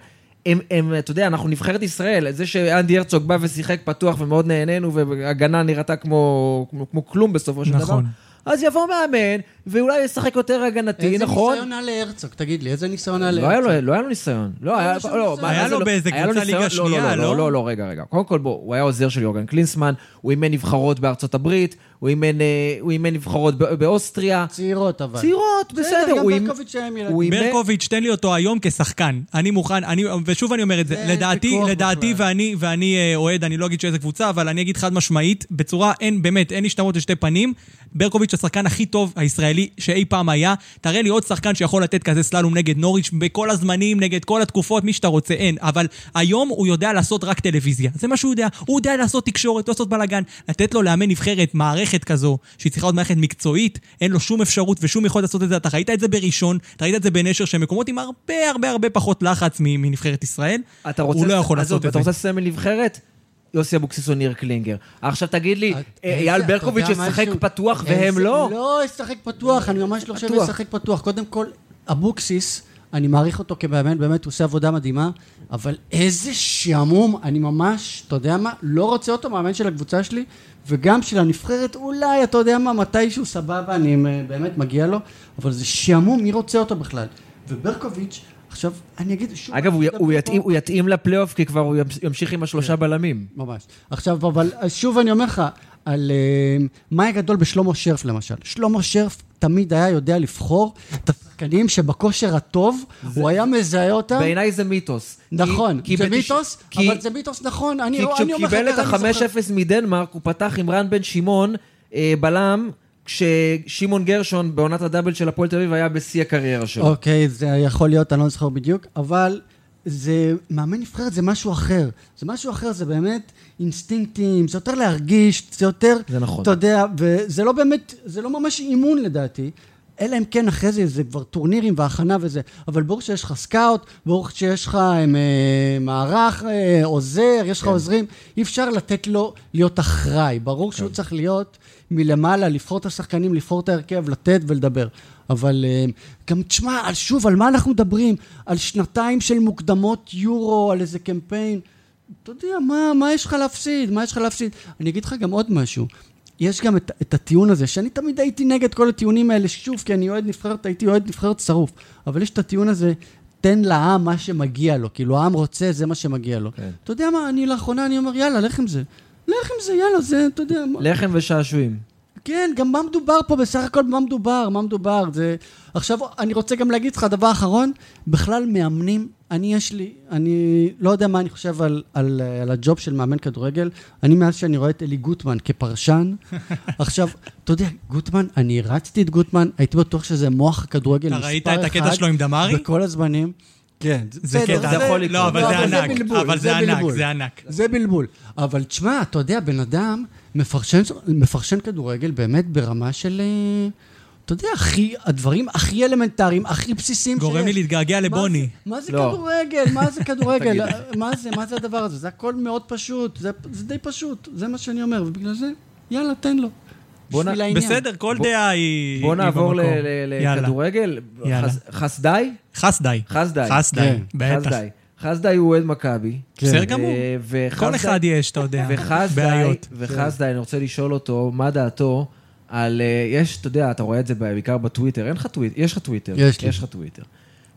הם, הם, אתה יודע, אנחנו נבחרת ישראל, זה שאנדי הרצוג בא ושיחק פתוח ומאוד נהנינו, והגנה נראתה כמו, כמו, כמו כלום בסופו של דבר. נכון. אז יבוא מאמן, ואולי ישחק יותר הגנתי, איזה נכון? ניסיון היה להרצוג? תגיד לי, איזה ניסיון היה לא היה, להרצוג? לו, לא היה לו ניסיון. לא, היה, לו שום לא, ניסיון. מה, היה לו לא- באיזה היה קבוצה ליגה ניסיון? לא, שנייה, לא? לא? לא, לא, לא, רגע, רגע. קודם כל, בוא, הוא היה עוזר של יורגן קלינסמן, הוא אימן נבחרות בארצות הברית, הוא אימן, אה, נבחרות בא- באוסטריה. צעירות אבל. צעירות, בסדר. גם ברקוביץ' היה עם ילדים. ברקוביץ', תן לי אותו היום כשחקן. אני מוכן, אני, ושוב אני אומר את זה, לדעתי, לדעתי. ואני, ואני אה, אוהד, אני לא אגיד שאיזה קבוצה, אבל אני אגיד חד משמעית, בצורה, אין, באמת, אין השתמעות לשתי פנים. ברקוביץ' השחקן הכי טוב הישראלי שאי פעם היה. תראה לי עוד שחקן שיכול לתת כזה סללום נגד נוריץ' בכל הזמנים, נגד כל התקופות, מי שאתה רוצה, אין. אבל היום הוא יודע לעשות רק טלוויזיה. זה מה שהוא יודע. הוא יודע לעשות תקשורת, לעשות בלאגן. לתת לו לאמן נבחרת, מערכת כזו, שהיא צריכה להיות מערכת מקצועית, אין לו שום אפשרות ושום יכולת לעשות את זה. אתה ראית את זה בראשון, אתה ראית את זה בנשר, שהם מקומות עם הרבה הרבה הרבה פחות לחץ מנבחרת ישראל. אתה רוצה... הוא לא יכול לעשות את אתה זה. רוצה סמל נבחרת? יוסי אבוקסיס או ניר קלינגר. עכשיו תגיד לי, אה, איזה- אייל ברקוביץ' ישחק? פתוח והם איזה- לא? לא ישחק פתוח, אני ממש לא חושב. לשחק פתוח. קודם כל, אבוקסיס, אני מעריך אותו כמאמן, באמת, הוא עושה עבודה מדהימה, אבל איזה שעמום, אני ממש, אתה יודע מה, לא רוצה אותו מאמן של הקבוצה שלי, וגם של הנבחרת, אולי, אתה יודע מה, מתישהו סבבה, אני אה, באמת מגיע לו, אבל זה שעמום, מי רוצה אותו בכלל? וברקוביץ', עכשיו, אני אגיד שוב... אגב, הוא הוא יתאים- הוא יתאים לפלייאוף, כי כבר הוא ימש- ימשיך עם השלושה בלמים. ממש. עכשיו, אבל אז שוב אני אומר לך, על uh, מה הגדול בשלמה שרף למשל. שלמה שרף תמיד היה יודע לבחור את השחקנים שבכושר הטוב, הוא היה מזהה אותם. בעיניי זה מיתוס. נכון, כי- כי זה בתש- מיתוס, כי- אבל זה מיתוס נכון. אני כי אני אומר לך, כשהוא קיבל את ככה אני זוכר. ה-5-0 מדנמרק, הוא פתח עם רן בן שמעון, אה, בלם, כששמעון גרשון בעונת הדאבל של הפועל תל אביב היה בשיא הקריירה שלו. אוקיי, זה יכול להיות, אני לא זוכר בדיוק, אבל זה, מאמן נבחרת זה משהו אחר. זה משהו אחר, זה באמת אינסטינקטים, זה יותר להרגיש, זה יותר... זה נכון. אתה יודע, וזה לא באמת, זה לא ממש אימון לדעתי. אלא אם כן אחרי זה, זה כבר טורנירים והכנה וזה. אבל ברור שיש לך סקאוט, ברור שיש לך הם, אה, מערך, אה, עוזר, יש לך כן. עוזרים. אי אפשר לתת לו להיות אחראי. ברור שהוא צריך להיות מלמעלה, לבחור את השחקנים, לבחור את ההרכב, לתת ולדבר. אבל אה, גם, תשמע, שוב, על מה אנחנו מדברים? על שנתיים של מוקדמות יורו, על איזה קמפיין. אתה יודע, מה, מה יש לך להפסיד? מה יש לך להפסיד? אני אגיד לך גם עוד משהו. יש גם את, את הטיעון הזה, שאני תמיד הייתי נגד כל הטיעונים האלה, שוב, כי אני אוהד נבחרת, הייתי אוהד נבחרת שרוף. אבל יש את הטיעון הזה, תן לעם מה שמגיע לו. כאילו, העם רוצה, זה מה שמגיע לו. כן. אתה יודע מה, אני לאחרונה, אני אומר, יאללה, לך עם זה. לך עם זה, יאללה, זה, אתה יודע. לחם ושעשועים. כן, גם מה מדובר פה, בסך הכל מה מדובר, מה מדובר, זה... עכשיו, אני רוצה גם להגיד לך דבר אחרון, בכלל מאמנים, אני יש לי, אני לא יודע מה אני חושב על, על, על הג'וב של מאמן כדורגל, אני מאז שאני רואה את אלי גוטמן כפרשן, עכשיו, אתה יודע, גוטמן, אני הרצתי את גוטמן, הייתי בטוח שזה מוח הכדורגל אתה מספר ראית את הקטע אחד שלו עם דמרי? בכל הזמנים. כן, זה קטע. זה יכול לקרות. לא, אבל לא, זה אבל זה ענק. אבל זה זה ענק. זה ענק. זה בלבול. אבל תשמע, אתה יודע, בן אדם מפרשן, כדורגל באמת ברמה של... אה, אתה יודע, הכי, הדברים הכי אלמנטריים, הכי בסיסיים שיש. גורם לי להתגעגע לבוני. זה- מה זה לא. כדורגל? מה זה כדורגל? מה זה? מה זה הדבר הזה? זה הכל מאוד פשוט. זה, זה די פשוט. זה מה שאני אומר, ובגלל זה, יאללה, תן לו. בוא נ- בשביל העניין. בסדר, כל בוא- דעה היא... היא נעבור. לכדורגל. חסדאי? חסדאי. חסדאי. חסדאי, כן. בטח. חסדאי. חסדאי הוא אוהד מכבי. בסדר גמור. אה, כל אחד יש, אתה יודע, וחסדאי, בעיות. וחסדאי, אני רוצה לשאול אותו, מה דעתו על... אה, יש, אתה יודע, אתה רואה את זה בעיקר בטוויטר, אין לך טוויטר, יש לך טוויטר. יש לי. יש לך טוויטר.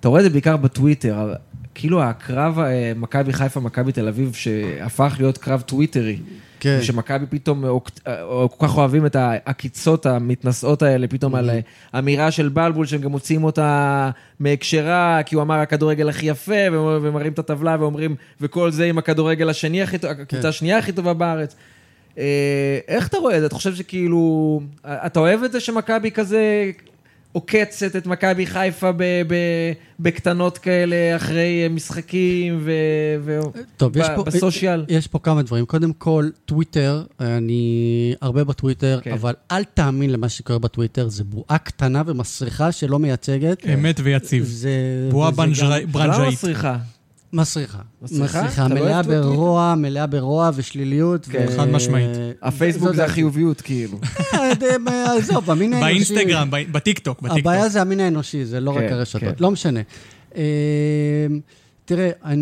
אתה רואה את זה בעיקר בטוויטר, כאילו הקרב אה, מכבי חיפה, מכבי תל אביב, שהפך להיות קרב טוויטרי. כן. שמכבי פתאום אה, אה, כל כך אוהבים את העקיצות המתנשאות האלה, פתאום על אה, אמירה של בלבול, שהם גם מוציאים אותה מהקשרה, כי הוא אמר הכדורגל הכי יפה, ומראים את הטבלה ואומרים, וכל זה עם הכדורגל השני הכי טוב, הקבוצה השנייה הכי טובה בארץ. איך אתה רואה את זה? אתה חושב שכאילו, אתה אוהב את זה שמכבי כזה עוקצת את מכבי חיפה ב- ב- בקטנות כאלה אחרי משחקים ו... ו- טוב, יש פה, בסושיאל? יש פה כמה דברים. קודם כל, טוויטר, אני הרבה בטוויטר, כן. אבל אל תאמין למה שקורה בטוויטר, זה בועה קטנה ומסריחה שלא מייצגת. אמת ויציב. זה... בועה וזה גם- בנג'ראי- למה ברנג'אית. מסריחה? מסריחה. מסריחה? מסריחה, לא מלאה? ברוע, מלאה ברוע ושליליות. כן. חד משמעית. הפייסבוק זה. החיוביות, כאילו. אה, אה, עזוב, המין האנושי. באינסטגרם, בטיקטוק, בטיקטוק. הבעיה זה המין האנושי, זה לא כן, רק כן. הרשתות. לא משנה. אה, תראה, אה,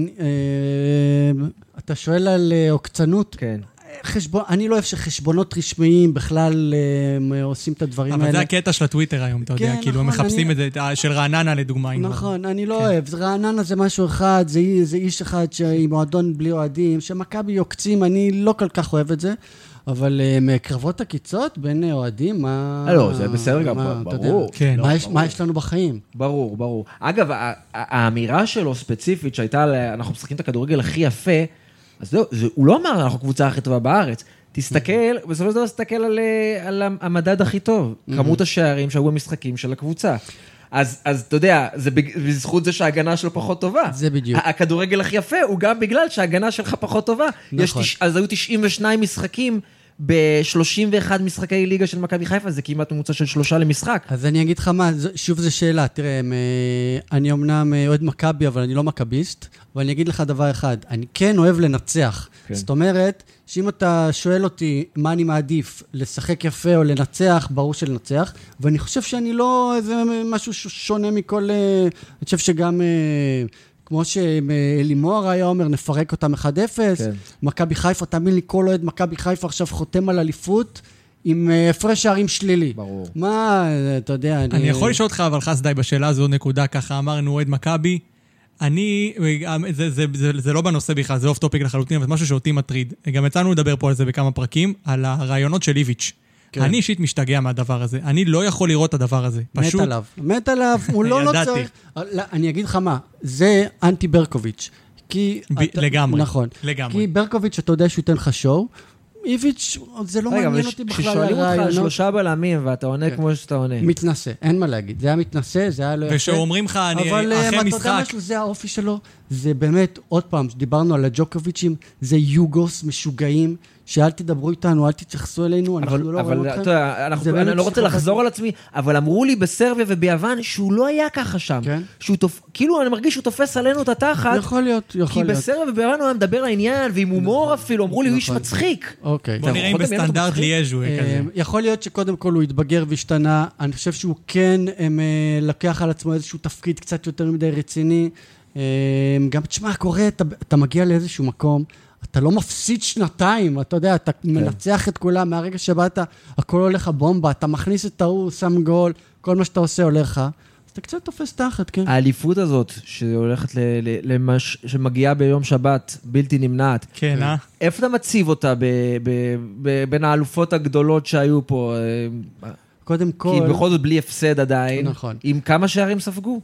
אתה שואל על עוקצנות. כן. חשבון, אני לא אוהב שחשבונות רשמיים בכלל אה, הם, עושים את הדברים אבל האלה. זה הקטע של הטוויטר היום, אתה יודע, כן, כאילו הם נכון, מחפשים אני- את זה, של רעננה לדוגמה. נכון, אני לא כן. אוהב. רעננה זה משהו אחד, זה, זה איש אחד ש- עם מועדון בלי אוהדים, שמכבי עוקצים, אני לא כל כך אוהב את זה. אבל אה, קרבות עקיצות בין אה, אוהדים, מה... לא, זה בסדר גם, יודע, ברור. כן. מה, לא, יש, ברור. מה יש לנו בחיים? ברור, ברור. אגב, האמירה שלו ספציפית, שהייתה, על, אנחנו משחקים את הכדורגל הכי יפה, אז זהו, זה, הוא לא אמר, אנחנו הקבוצה הכי טובה בארץ. תסתכל, בסופו של דבר תסתכל על, אה, על המדד הכי טוב, כמות השערים שהיו במשחקים של הקבוצה. אז, אז אתה יודע, זה בזכות זה שההגנה שלו פחות טובה. זה בדיוק. הכדורגל הכי יפה הוא גם בגלל שההגנה שלך פחות טובה. יש נכון. תש... אז היו 92 משחקים ב-31 משחקי ליגה של מכבי חיפה, זה כמעט ממוצע של שלושה למשחק. אז אני אגיד לך מה, שוב זו שאלה, תראה, אה, אני אמנם אה, אוהד מכבי, אבל אני לא מכביסט, ואני אגיד לך דבר אחד, אני כן אוהב לנצח. כן. זאת אומרת, שאם אתה שואל אותי מה אני מעדיף, לשחק יפה או לנצח, ברור שלנצח, ואני חושב שאני לא איזה משהו שונה מכל... אה, אני חושב שגם... אה, כמו שאלימוהר היה אומר, נפרק אותם 1-0. כן. מכבי חיפה, תאמין לי, כל אוהד מכבי חיפה עכשיו חותם על אליפות עם אה, הפרש שערים שלילי. ברור. מה, אה, אתה יודע, אני... אני יכול לשאול אותך, אבל חסדאי, בשאלה הזו נקודה, ככה אמרנו, אוהד מכבי. אני, זה, זה, זה, זה לא בנושא בכלל, זה off topic לחלוטין, אבל זה משהו שאותי מטריד. גם יצאנו לדבר פה על זה בכמה פרקים, על הרעיונות של איביץ'. כן. אני אישית משתגע מהדבר הזה. אני לא יכול לראות את הדבר הזה. מת פשוט, עליו. מת עליו, הוא לא, לא ידעתי. צריך... לא, אני אגיד לך מה, זה אנטי ברקוביץ'. כי... ב- לגמרי, נכון. לגמרי. כי ברקוביץ', אתה יודע שהוא ייתן לך show, איביץ', זה לא רגע, מעניין אבל אותי בכלל כששואלים אותך על הרעיונות. שלושה בלמים ואתה עונה כן. כמו שאתה עונה. מתנשא, אין מה להגיד. זה היה מתנשא, זה היה לא יפה. ושאומרים לך, אני אבל אה, אחרי אתה יודע משחק, משהו, זה האופי שלו. זה באמת, עוד פעם, דיברנו על הג'וקוביצ'ים, זה יוגוס משוגעים, שאל תדברו איתנו, אל תתייחסו אלינו, אנחנו אבל, לא רואים אבל אתכם. אתה יודע, אנחנו, זה אני לא רוצה. לחזור על עצמי, אבל אמרו לי בסרביה וביוון שהוא לא היה ככה שם. כן? שהוא תופ... כאילו, אני מרגיש שהוא תופס עלינו את התחת, יכול להיות, כי יכול להיות. בסרביה וביוון הוא היה מדבר לעניין, ועם הומור אפילו, אמרו לי, הוא איש נכון. מצחיק. אוקיי. בוא נראה אם בסטנדרט מצחיק? ליאז' הוא יהיה כזה. אה, יכול להיות שקודם כל הוא התבגר והשתנה, אני חושב שהוא כן הם, אה, לקח על עצמו איזשהו תפקיד קצת יותר מדי רציני. אה, גם, תשמע, קורה, אתה, אתה מגיע לאיזשהו מקום, אתה לא מפסיד שנתיים, אתה יודע, אתה כן. מנצח את כולם, מהרגע שבאת, הכל הולך בומבה, אתה מכניס את ההוא, שם גול, כל מה שאתה עושה עולה לך, אז אתה קצת תופס תחת, כן. האליפות הזאת, שהולכת ל... ל... למש... שמגיעה ביום שבת, בלתי נמנעת, כן, אה? איפה אתה מציב אותה ב... ב... ב... בין האלופות הגדולות שהיו פה? אה, קודם כל, כי בכל זאת בלי הפסד עדיין. נכון. עם כמה שערים ספגו?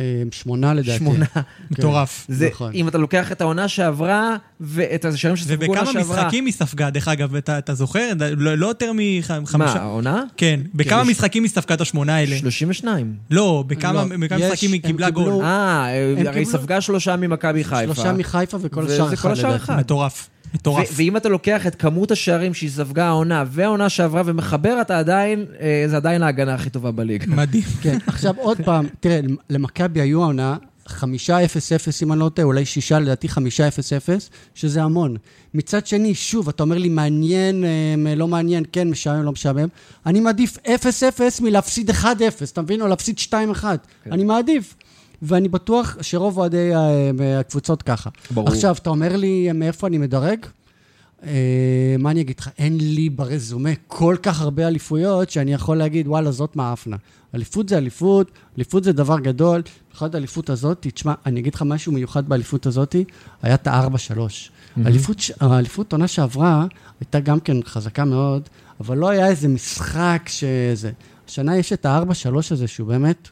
אה, שמונה לדעתי. שמונה. מטורף. זה, נכון. אם אתה לוקח את העונה שעברה, ואת השערים שספגו עונה ובכמה שעברה. משחקים היא ספגה, דרך אגב, אתה אתה זוכר? לא לא יותר מחמישה... מה, העונה? כן, בכמה יש- משחקים היא ספגה את השמונה האלה? 32. לא, בכמה לא, בכמה יש- משחקים היא קיבלה גול. אה, הרי היא ספגה שלושה ממכבי חיפה. שלושה מחיפה וכל וזה השאר. אחד. מטורף. מטורף. ואם אתה לוקח את כמות השערים שהיא ספגה העונה והעונה שעברה ומחבר, אתה עדיין, אה, זה עדיין ההגנה הכי טובה בליגה. מדהים. כן, עכשיו עוד פעם, תראה, למכבי היו העונה חמישה אפס אפס, אם אני לא טועה, אולי שישה, לדעתי חמישה אפס אפס, שזה המון. מצד שני, שוב, אתה אומר לי, מעניין, אה, לא מעניין, כן, משעמם, לא משעמם. אני מעדיף אפס אפס מלהפסיד אחד אפס, אתה מבין? או להפסיד שתיים אחד. אני מעדיף. ואני בטוח שרוב אוהדי אה, הקבוצות ככה. ברור. עכשיו, אתה אומר לי, מאיפה אני מדרג? אה, מה אני אגיד לך? אין לי ברזומה כל כך הרבה אליפויות שאני יכול להגיד, וואלה, זאת מאפנה. אליפות זה אליפות, אליפות זה דבר גדול. במיוחד האליפות הזאת, תשמע, אני אגיד לך משהו מיוחד באליפות הזאת, היה את ה-4-3. האליפות, ש- האליפות עונה שעברה הייתה גם כן חזקה מאוד, אבל לא היה איזה משחק שזה. השנה יש את ה-4-3 הזה, שהוא באמת,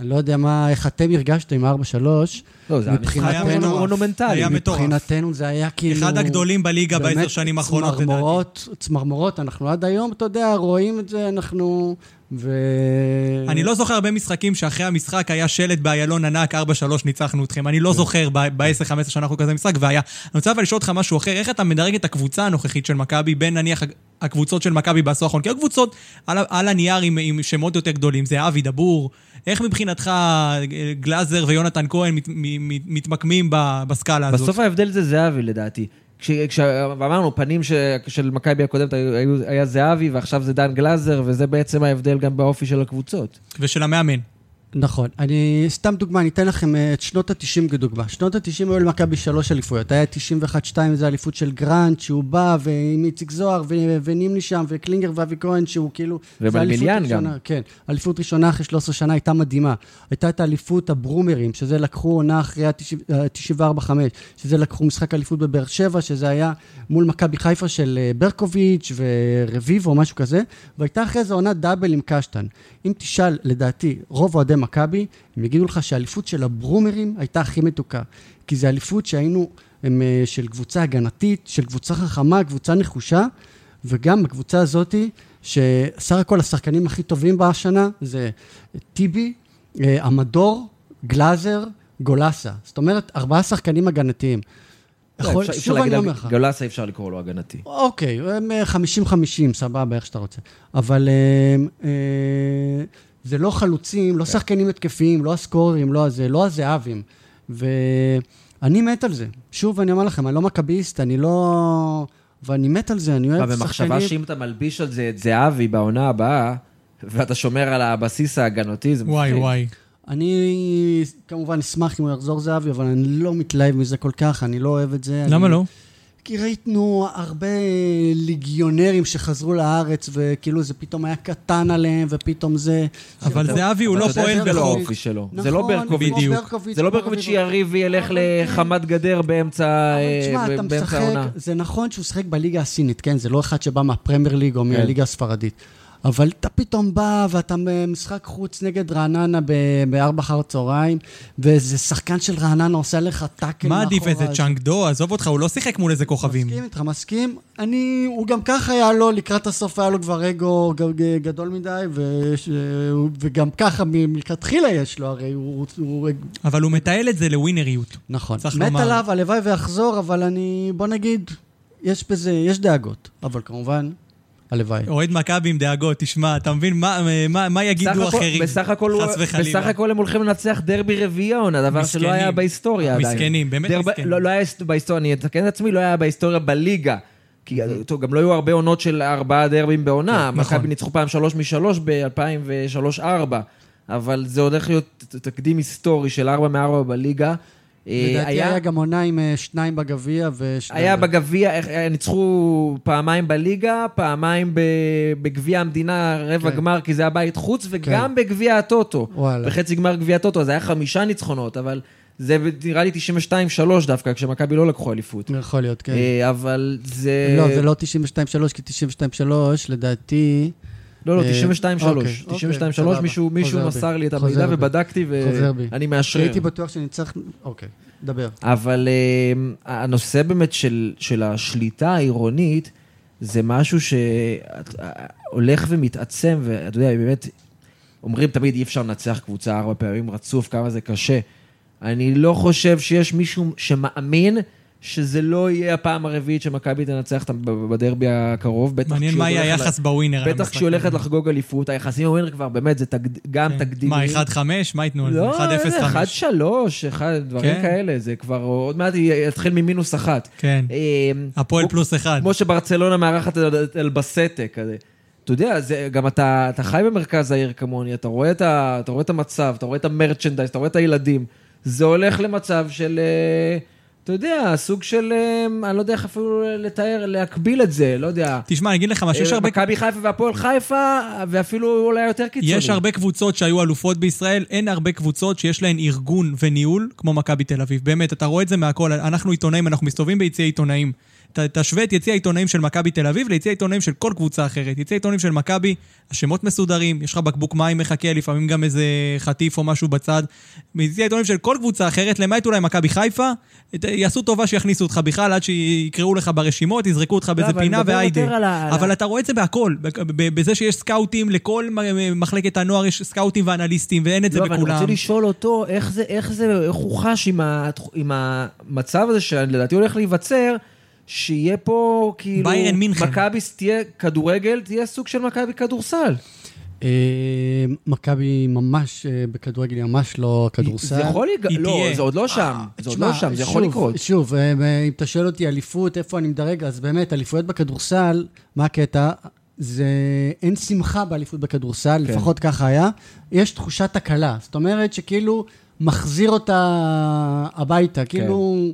אני לא יודע מה, איך אתם הרגשתם עם ה-4-3. לא, זה היה מבחינתנו- משחק מונו- מונומנטלי. היה מטורף. מבחינתנו זה היה כאילו... אחד הגדולים בליגה בעשר שנים האחרונות, לדעתי. צמרמורות, צמרמורות, אנחנו עד היום, אתה יודע, רואים את זה, אנחנו... ו... אני לא זוכר הרבה משחקים שאחרי המשחק היה שלט באיילון ענק, 4-3 ניצחנו אתכם. אני לא זוכר ב-10-15 שנה אנחנו כזה משחק, והיה. אני רוצה אבל לשאול אותך משהו אחר, איך אתה מדרג את הקבוצה הנוכחית של מכבי, בין נניח הקבוצות של מכבי בעשור האחרון? כי הקבוצות על, על הנייר עם, עם שמות יותר גדולים, זה אבי דבור. איך מבחינתך אה, גלאזר ויונתן כהן מת, מתמקמים בסקאלה הזאת? בסוף ההבדל זה זהבי לדעתי. כש- כשאמרנו, פנים ש- של מכבי הקודמת היו- היה זהבי, ועכשיו זה דן גלאזר, וזה בעצם ההבדל גם באופי של הקבוצות. ושל המאמן. נכון. אני, סתם דוגמה, אני אתן לכם אה, את שנות ה-90 כדוגמה. שנות ה-90 היו למכבי שלוש אליפויות. היה 91-2, זה אליפות של גרנט, שהוא בא, ועם איציק זוהר, ו- ונימני שם, וקלינגר ואבי כהן, שהוא כאילו... ובלמיליאן גם. ראשונה, כן. אליפות ראשונה אחרי 13 שנה הייתה מדהימה. הייתה את האליפות הברומרים, שזה לקחו עונה אחרי ה-94-5, שזה לקחו משחק אליפות בבאר שבע, שזה היה מול מכבי חיפה של אה, ברקוביץ' ורביבו משהו כזה, והייתה אחרי זה עונת דאבל עם קשטן. אם תשאל, לדעתי, רוב אוהדי מכבי, הם יגידו לך שהאליפות של הברומרים הייתה הכי מתוקה. כי זו אליפות שהיינו הם, אה, של קבוצה הגנתית, של קבוצה חכמה, קבוצה נחושה, וגם בקבוצה הזאתי, שסך הכל השחקנים הכי טובים בה השנה זה טיבי, אה, המדור, גלאזר, גולסה. זאת אומרת, ארבעה שחקנים הגנתיים. לא, יכול, אפשר- שוב אני אומר לך. גולסה אפשר לקרוא לו הגנתי. אוקיי, הם אה, 50-50, סבבה, איך שאתה רוצה. אבל אה, אה, זה לא חלוצים, לא שחקנים התקפיים, לא הסקוררים, לא הזה, לא הזהבים. ואני מת על זה. שוב, אני אומר לכם, אני לא מכביסט, אני לא... ואני מת על זה, אני אוהב שחקנים... במחשבה שאם אתה מלביש על זה את זהבי בעונה הבאה, ואתה שומר על הבסיס ההגנתי, זה וואי. וואי. אני כמובן אשמח אם הוא יחזור זהבי, אבל אני לא מתלהב מזה כל כך, אני לא אוהב את זה. למה אני... לא? כי ראיתנו הרבה ליגיונרים שחזרו לארץ, וכאילו זה פתאום היה קטן עליהם, ופתאום זה... אבל זה- זהבי הוא לא פועל שזה לא בחוק. שלו. נכון, זה לא ברקוביץ'. זה לא כמו ברקוביץ'. שיריב כן. לחמת גדר באמצע אה, העונה. זה נכון שהוא שיחק בליגה הסינית, כן? זה לא אחד שבא מהפרמייר ליג או כן. מהליגה הספרדית. אבל אתה פתאום בא ואתה במשחק חוץ נגד רעננה בארבע אחר הצהריים, ואיזה שחקן של רעננה עושה לך טאקל מה מאחורה. עדיף איזה אז- צ'אנגדו? עזוב אותך, הוא לא שיחק מול איזה כוכבים. מסכים איתך, מסכים. אני, הוא גם ככה היה לו, לקראת הסוף היה לו כבר אגו גדול מדי, ש, וגם ככה מלכתחילה יש לו, הרי הוא... הוא אבל הוא מתעל את זה לווינריות. נכון. מת לומר. עליו, הלוואי ויחזור, אבל אני, בוא נגיד, יש בזה, יש דאגות. אבל כמובן, הלוואי. אוהד מכבי עם דאגות, תשמע, אתה מבין מה- מה- מה בסך יגידו הכל- אחרים? בסך הכל הוא- חס וחלילה. בסך הכל הם הולכים לנצח דרבי רביעי העונה, דבר שלא מסכנים. היה בהיסטוריה עדיין. מסכנים, באמת דרב- מסכנים. לא לא היה בהיסטוריה, אני אתקן את עצמי, לא היה בהיסטוריה בליגה. כי טוב, גם לא היו הרבה עונות של ארבעה דרבים בעונה. כן, נכון. מכבי ניצחו פעם שלוש משלוש ב-2003-2004. אבל זה הולך להיות תקדים היסטורי של ארבע מארבע בליגה. אה, לדעתי היה- היה גם עונה עם אה, שניים בגביע ושניים... היה בגביע, אה, ניצחו פעמיים בליגה, פעמיים בגביע המדינה, רבע כן. גמר, כי זה היה בית חוץ, וגם בגביע הטוטו. וואלה. בחצי גמר גביע הטוטו, אז היה חמישה ניצחונות, אבל זה נראה לי 92-3 דווקא, כשמכבי לא לקחו אליפות. יכול להיות, כן. אבל זה... לא, זה לא 92-3, כי 92-3, לדעתי... לא, לא, אה, 92-3. אוקיי, 92-3, אוקיי, מישהו מסר. לי את המידע. ובדקתי. ואני מאשרר. הייתי בטוח שנצטרך... אוקיי, דבר. אבל uh, הנושא באמת של, של השליטה העירונית, זה משהו שהולך ומתעצם, ואתה יודע, באמת, אומרים תמיד אי אפשר לנצח קבוצה ארבע פעמים רצוף, כמה זה קשה. אני לא חושב שיש מישהו שמאמין שזה לא יהיה הפעם הרביעית שמכבי תנצח בדרבי הקרוב. מעניין מה יהיה היחס בווינר. בטח כשהיא הולכת. לחגוג אליפות, היחסים עם הווינר כבר באמת, זה. גם כן. תקדימים. מה, 1-5? מה ייתנו על זה? לא, 1-0-5? זה 1-3, אחד, דברים כן. כאלה, זה כבר עוד מעט יתחיל ממינוס אחת. כן. אה, הפועל פלוס אחד. כמו שברצלונה מארחת את אלבסטה כזה. אתה יודע, זה, גם אתה, אתה חי במרכז העיר כמוני, אתה רואה, את ה, אתה רואה את המצב, אתה רואה את המרצ'נדייז, אתה רואה את הילדים. זה הולך למצב של, אה, אתה יודע, סוג של, אה, אני לא יודע איך אפילו לתאר, להקביל את זה, לא יודע. תשמע, אני אגיד לך משהו, יש אה, הרבה... מכבי חיפה והפועל חיפה, ואפילו אולי יותר קיצוני. יש הרבה קבוצות שהיו אלופות בישראל, אין הרבה קבוצות שיש להן ארגון וניהול כמו מכבי תל אביב. באמת, אתה רואה את זה מהכל. אנחנו עיתונאים, אנחנו מסתובבים ביציעי עיתונאים. תשווה את יציע העיתונאים של מכבי תל אביב ליציע העיתונאים של כל קבוצה אחרת. יציע העיתונאים של מכבי, השמות מסודרים, יש לך בקבוק מים מחכה, לפעמים גם איזה חטיף או משהו בצד. ביציע העיתונאים של כל קבוצה אחרת, למעט אולי מכבי חיפה, יעשו טובה שיכניסו אותך בכלל עד שיקראו לך ברשימות, יזרקו אותך באיזה אני פינה והיידה. אבל אתה רואה את זה בהכל, בזה שיש סקאוטים, לכל מחלקת הנוער יש סקאוטים ואנליסטים, ואין את זה לא, אבל אני בכולם. רוצה לשאול אותו, איך זה, איך זה, איך הוא חש עם, המצב הזה שלדעתי הולך להיווצר, שיהיה פה כאילו... ביירן מינכן. מכבי תהיה כדורגל, תהיה סוג של מכבי כדורסל. אה, מכבי ממש, אה, בכדורגל ממש לא כדורסל. זה יכול להיג... לא. זה עוד לא שם. זה עוד לא שם, זה יכול לקרות. שוב, אה, אם אתה שואל אותי אליפות, איפה אני מדרג, אז באמת, אליפויות בכדורסל, מה הקטע? זה, אין שמחה באליפות בכדורסל, כן. לפחות ככה היה. יש תחושת הקלה. זאת אומרת שכאילו מחזיר אותה הביתה, כאילו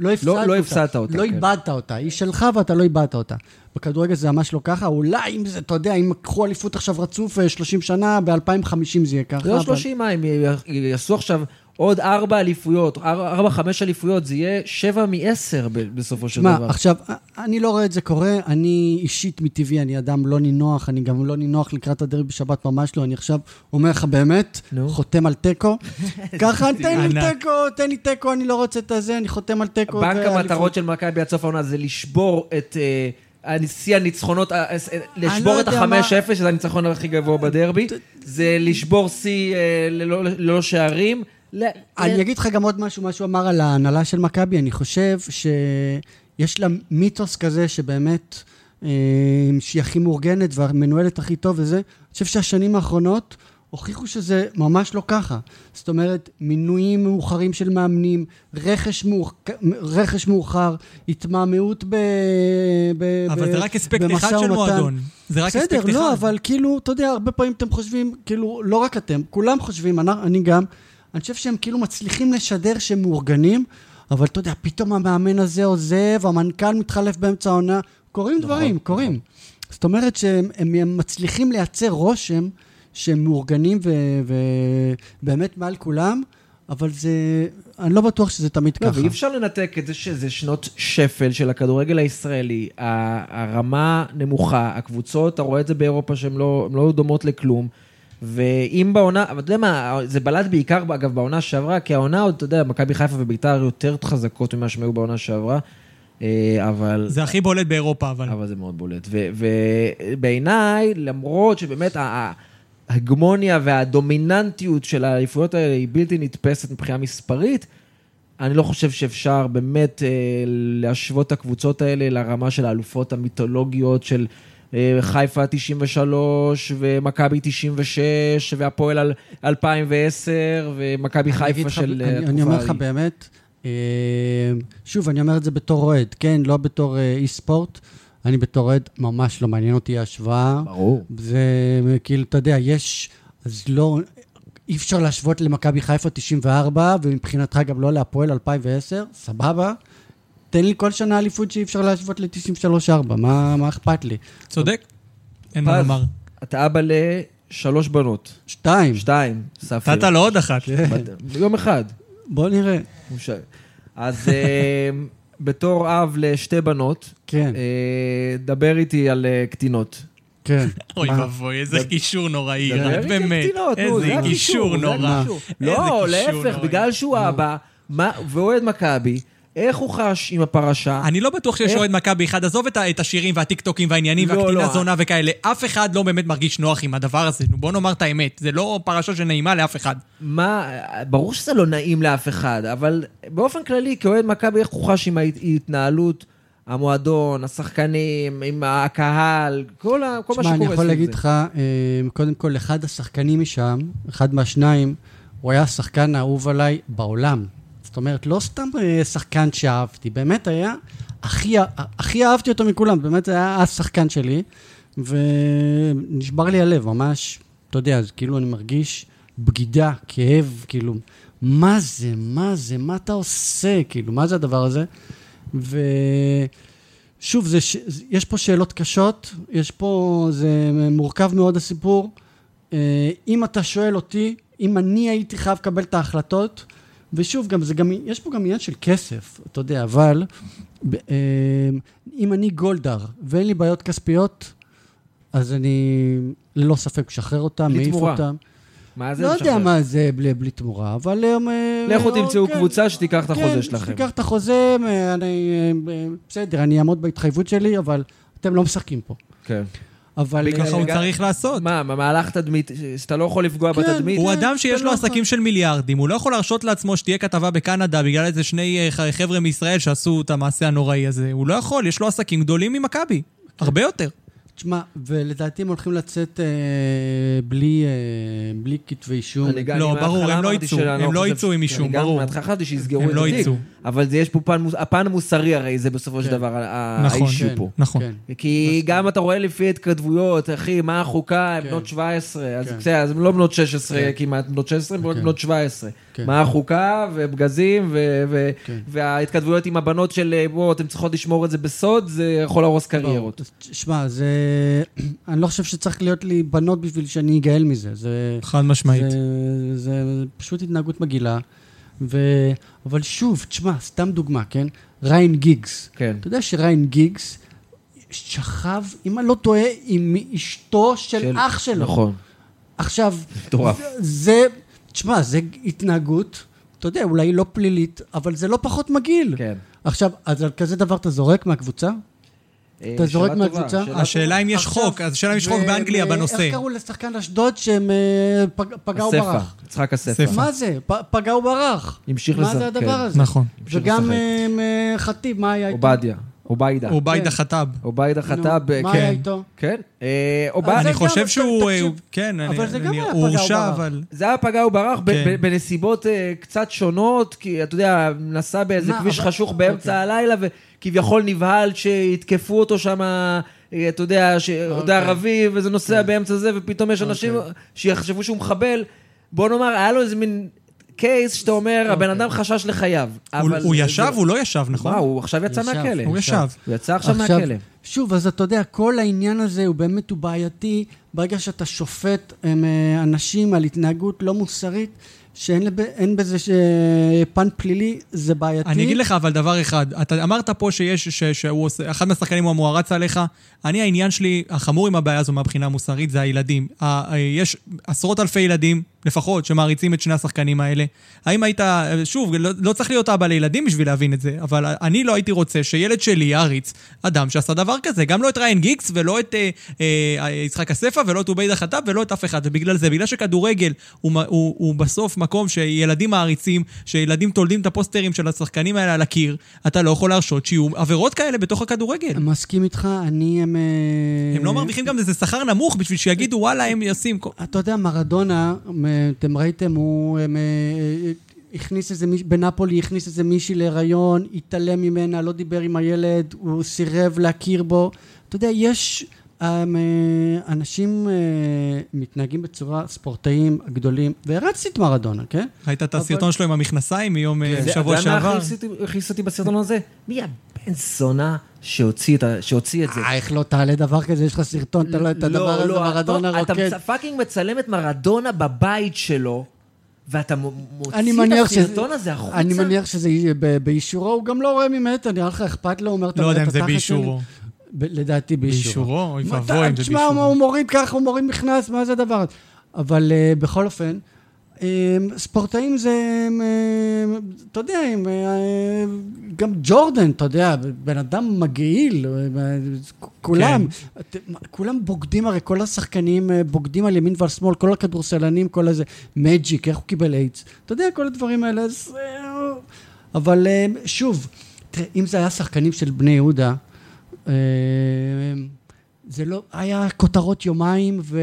לא הפסדת אותה. כן. לא הפסדת אותה, לא כן. איבדת אותה. היא שלך ואתה לא איבדת אותה. בכדורגל זה ממש לא ככה, אולי אם זה, אתה יודע, אם קחו אליפות עכשיו רצוף אה, 30 שנה, ב-2050 זה יהיה ככה. לא אבל- 30 מה, הם יעשו עכשיו עוד ארבע אליפויות, אר- ארבע, חמש אליפויות, זה יהיה שבע מעשר ב- בסופו של שמע, דבר. עכשיו, אני לא רואה את זה קורה, אני אישית מטבעי, אני אדם לא נינוח, אני גם לא נינוח לקראת הדרבי בשבת, ממש לא, אני עכשיו אומר לך באמת, נו. חותם על תיקו. ככה, תן לי. תיקו, תן לי תיקו, אני לא רוצה את הזה, אני חותם על תיקו. בנק. המטרות של מכבי עד סוף העונה זה לשבור את אה, שיא הניצחונות, אה, אה, לשבור לא את יודע מה- ה-5-0, שזה הניצחון הכי גבוה בדרבי, זה לשבור שיא ללא שערים. ל- אני אגיד לך גם עוד משהו, מה שהוא אמר על ההנהלה של מכבי, אני חושב שיש לה מיתוס כזה שבאמת, אה, שהיא הכי מאורגנת והמנוהלת הכי טוב וזה, אני חושב שהשנים האחרונות הוכיחו שזה ממש לא ככה. זאת אומרת, מינויים מאוחרים של מאמנים, רכש, מאוח... רכש מאוחר, התמהמהות ב... ב... אבל ב... זה רק אספקט אחד של ומתן. מועדון. זה רק אספקט אחד. בסדר, לא, אבל כאילו, אתה יודע, הרבה פעמים אתם חושבים, כאילו, לא רק אתם, כולם חושבים, אני, אני גם, אני חושב שהם כאילו מצליחים לשדר שהם מאורגנים, אבל אתה יודע, פתאום המאמן הזה עוזב, המנכ"ל מתחלף באמצע העונה, קורים נכון, דברים, קורים. זאת אומרת שהם הם, הם מצליחים לייצר רושם שהם מאורגנים ובאמת מעל כולם, אבל זה, אני לא בטוח שזה תמיד לא, ככה. ואי אפשר לנתק את זה שזה שנות שפל של הכדורגל הישראלי. הרמה נמוכה, הקבוצות, אתה רואה את זה באירופה שהן לא, לא דומות לכלום. ואם בעונה, אבל אתה יודע מה, זה בלט בעיקר, אגב, בעונה שעברה, כי העונה עוד, אתה יודע, מכבי חיפה וביתר יותר חזקות ממה שהם היו בעונה שעברה, אה, אבל... זה הכי בולט באירופה, אבל... אבל זה מאוד בולט. ובעיניי, למרות שבאמת ההגמוניה והדומיננטיות של האליפויות האלה היא בלתי נתפסת מבחינה מספרית, אני לא חושב שאפשר באמת אה, להשוות את הקבוצות האלה לרמה של האלופות המיתולוגיות של חיפה 93, ומכבי 96, והפועל על 2010, ומכבי אני חיפה של... אה, אני- אני התקופה אומר לך ההיא. באמת, אה, שוב, אני אומר את זה בתור אוהד, כן? לא בתור אה, אי ספורט. אני בתור אוהד, ממש לא מעניין אותי ההשוואה. ברור. זה כאילו, אתה יודע, יש... אז לא... אי אפשר להשוות למכבי חיפה 94, ומבחינתך גם לא להפועל 2010, סבבה. תן לי כל שנה אליפות שאי אפשר להשוות ל-93-4, מה, מה אכפת לי? צודק? אין מה לומר. אתה אבא לשלוש בנות. שתיים, שתיים, ספיר. נתת לו עוד אחת. יום אחד. בוא נראה. אז אה, בתור אב לשתי בנות, כן, אה, דבר איתי על אה, קטינות. כן. אוי? ואבוי, איזה קישור נוראי, באמת. זה איזה קישור נורא. לא, להפך. בגלל שהוא אבא מה- ואוהד מכבי, איך הוא חש עם הפרשה? אני לא בטוח שיש איך? אוהד מכבי אחד, עזוב את את השירים והטיקטוקים והעניינים לא, והקטינה לא. זונה וכאלה, אף אחד לא באמת מרגיש נוח עם הדבר הזה, נו בוא נאמר את האמת, זה לא פרשה שנעימה לאף אחד. מה, ברור שזה לא נעים לאף אחד, אבל באופן כללי, כאוהד מכבי, איך הוא חש עם ההתנהלות, המועדון, השחקנים, עם הקהל, כל, ה, כל מה תשמע, שקורה אני יכול סביב להגיד זה. לך, אה, קודם כל, אחד השחקנים משם, אחד מהשניים, הוא היה השחקן האהוב עליי בעולם. זאת אומרת, לא סתם אה, שחקן שאהבתי, באמת היה, הכי, הכי אהבתי אותו מכולם, באמת זה היה השחקן שלי, ונשבר לי הלב, ממש, אתה יודע, זה כאילו אני מרגיש בגידה, כאב, כאילו, מה זה, מה זה, מה אתה עושה, כאילו, מה זה הדבר הזה? ושוב, זה, ש... יש פה שאלות קשות, יש פה, זה מורכב מאוד הסיפור. אה, אם אתה שואל אותי, אם אני הייתי חייב לקבל את ההחלטות, ושוב, גם זה גם, יש פה גם עניין של כסף, אתה יודע, אבל אה, אם אני גולדהר ואין לי בעיות כספיות, אז אני ללא ספק משחרר אותם, מעיף תמורה. אותם. מה זה לא משחרר? יודע מה זה בלי, בלי תמורה, אבל... אה, לכו אה, תמצאו כן. קבוצה שתיקח את החוזה כן, שלכם. שתיקח את החוזה, אני, בסדר, אני אעמוד בהתחייבות שלי, אבל אתם לא משחקים פה. כן. אבל... בגלל אה, ככה הוא צריך לעשות. מה, מה, מהלך תדמית, שאתה לא יכול לפגוע כן, בתדמית? הוא כן, אדם שיש לו לא עסקים יכול. של מיליארדים, הוא לא יכול להרשות לעצמו שתהיה כתבה בקנדה בגלל איזה שני אה, חבר'ה מישראל שעשו את המעשה הנוראי הזה. הוא לא יכול, יש לו עסקים גדולים ממכבי. הרבה יותר. תשמע, ולדעתי הם הולכים לצאת אה, בלי, אה, בלי כתבי אישום. לא, ברור, הם לא יצאו, הם לא יצאו עם אישום, אני גם ברור. מההתחלה חשבתי שיסגרו הם את לא התיק. אבל זה יש פה פן, הפן המוסרי הרי, זה בסופו של כן. דבר ה- נכון, האישיו כן. פה. נכון. כן. כי גם אתה רואה לפי התכתבויות, אחי, מה החוקה, הן כן. בנות 17, אז כן. בסדר, אז הן לא בנות 16 כן. כמעט, בנות 16, הן כן. בנות 17. כן. מה החוקה, ופגזים, ו- ו- כן. וההתכתבויות עם הבנות של, אה, בואו, אתן צריכות לשמור את זה בסוד, זה יכול להרוס קריירות. ברור. שמע, זה... אני לא חושב שצריך להיות לי בנות בשביל שאני אגאל מזה. זה... חד משמעית. זה, זה, זה פשוט התנהגות מגעילה. ו... אבל שוב, תשמע, סתם דוגמה, כן? ריין גיגס. כן. אתה יודע שריין גיגס שכב, אם אני לא טועה, עם אשתו של, של- אח שלו. נכון. עכשיו, מטורף. זה, זה, תשמע, זה התנהגות, אתה יודע, אולי לא פלילית, אבל זה לא פחות מגעיל. כן. עכשיו, אז על כזה דבר אתה זורק מהקבוצה? אה, אתה זורק מהקבוצה? שאלה השאלה אם יש חוק, אז השאלה אם יש חוק באנגליה ו- בנושא. איך קראו לשחקן אשדוד שהם אה, פג- פגע הספר, וברח? יצחק הספר. ספר. מה זה? פ- פגע וברח. המשיך מה לשחק, זה הדבר כן. הזה? נכון. וגם. אה, אה, חטיב, מה היה איתו? עובדיה, עוביידה. עוביידה כן. חטאב. עוביידה חטאב, אה, מה כן. היה איתו? כן. אה, אני חושב שהוא... אה, כן, אני- הוא הורשע. אבל... זה היה פגע וברח כן. בנסיבות אה, קצת שונות, כי אתה יודע, נסע באיזה מה, כביש חשוך באמצע אוקיי. הלילה, וכביכול נבהל שיתקפו אותו שם, אה, אתה יודע, אוקיי. ערבי, וזה נוסע באמצע זה, ופתאום יש אנשים אוקיי. שיחשבו שהוא מחבל. בוא נאמר, היה לו איזה מין קייס שאתה אומר, הבן אוקיי. אדם חשש לחייו. הוא- אבל הוא זה- ישב, זה- הוא לא ישב, נכון? מה, הוא עכשיו יצא. מהכלא. הוא ישב. הוא יצא עכשיו מהכלא. שוב, אז אתה יודע, כל העניין הזה הוא באמת, הוא בעייתי. ברגע שאתה שופט הם, אה, אנשים על התנהגות לא מוסרית, שאין לב- בזה ש- פן פלילי, זה בעייתי. אני אגיד לך אבל דבר אחד, אתה אמרת פה שיש, ש, שהוא עושה, אחד מהשחקנים הוא המוערץ עליך, אני העניין שלי, החמור עם הבעיה הזו מהבחינה המוסרית זה הילדים. ה- יש עשרות אלפי ילדים, לפחות, שמעריצים את שני השחקנים האלה. האם היית, שוב, לא, לא צריך להיות אבא לילדים בשביל להבין את זה, אבל אני לא הייתי רוצה שילד שלי יעריץ אדם שעשה דבר כזה, גם לא את ריין גיקס ולא את אה, אה, יצחק אספה ולא את עובייד החטב ולא את אף אחד, ובגלל זה, בגלל שכדורגל הוא, הוא, הוא בסוף מקום שילדים מעריצים, שילדים תולדים את הפוסטרים של השחקנים האלה על הקיר, אתה לא יכול להרשות שיהיו עבירות כאלה בתוך הכדורגל. מסכים איתך, אני... הם, אה, הם לא מרוויחים גם איזה שכר נמוך בשביל שיגידו וואלה הם. כל-" אתה יודע, מרדונה, אתם ראיתם, הוא הם, אה, הכניס איזה מישהו, בנפולי הכניס איזה מישהי להיריון, התעלם ממנה, לא דיבר עם הילד, הוא סירב להכיר בו. אתה יודע, יש אה, אה, אנשים אה, מתנהגים בצורה, ספורטאים גדולים, והרצתי את מרדונה, כן? ראית את אבל- הסרטון שלו עם המכנסיים מיום אה, זה- שבוע אתה יודע מה שעבר? הכי הכניס אותי בסרטון הזה? מי הבן זונה שהוציא את ה- שהוציא את זה? אה, איך לא תעלה דבר כזה, יש לך סרטון, אתה לא את הדבר הזה, מרדונה אתה רוקד. מצ- fucking מצלם את מרדונה בבית שלו, ואתה מוציא את הסרטון הזה החוצה? אני מניח שזה יהיה ב- באישורו, הוא גם לא רואה ממטר, נראה לך אכפת לו, הוא אומר, אתה לא יודע אם זה באישורו. ב- לדעתי באישורו. באישורו? אוי ואבוי אם זה תשמע, באישורו. הוא מוריד ככה, הוא מוריד מכנס, מה זה הדבר הזה? אבל אה, בכל אופן, ספורטאים זה, אה, אתה יודע, אה, גם ג'ורדן, אתה יודע, בן אדם מגעיל, אה, כולם, אתם- כולם בוגדים, הרי כל השחקנים אה, בוגדים על ימין ועל שמאל, כל הכדורסלנים, כל הזה, מג'יק, איך הוא קיבל איידס, אתה יודע, כל הדברים האלה, אז... אבל שוב, תראה, אם זה היה שחקנים של בני יהודה, זה לא, היה כותרות יומיים ו...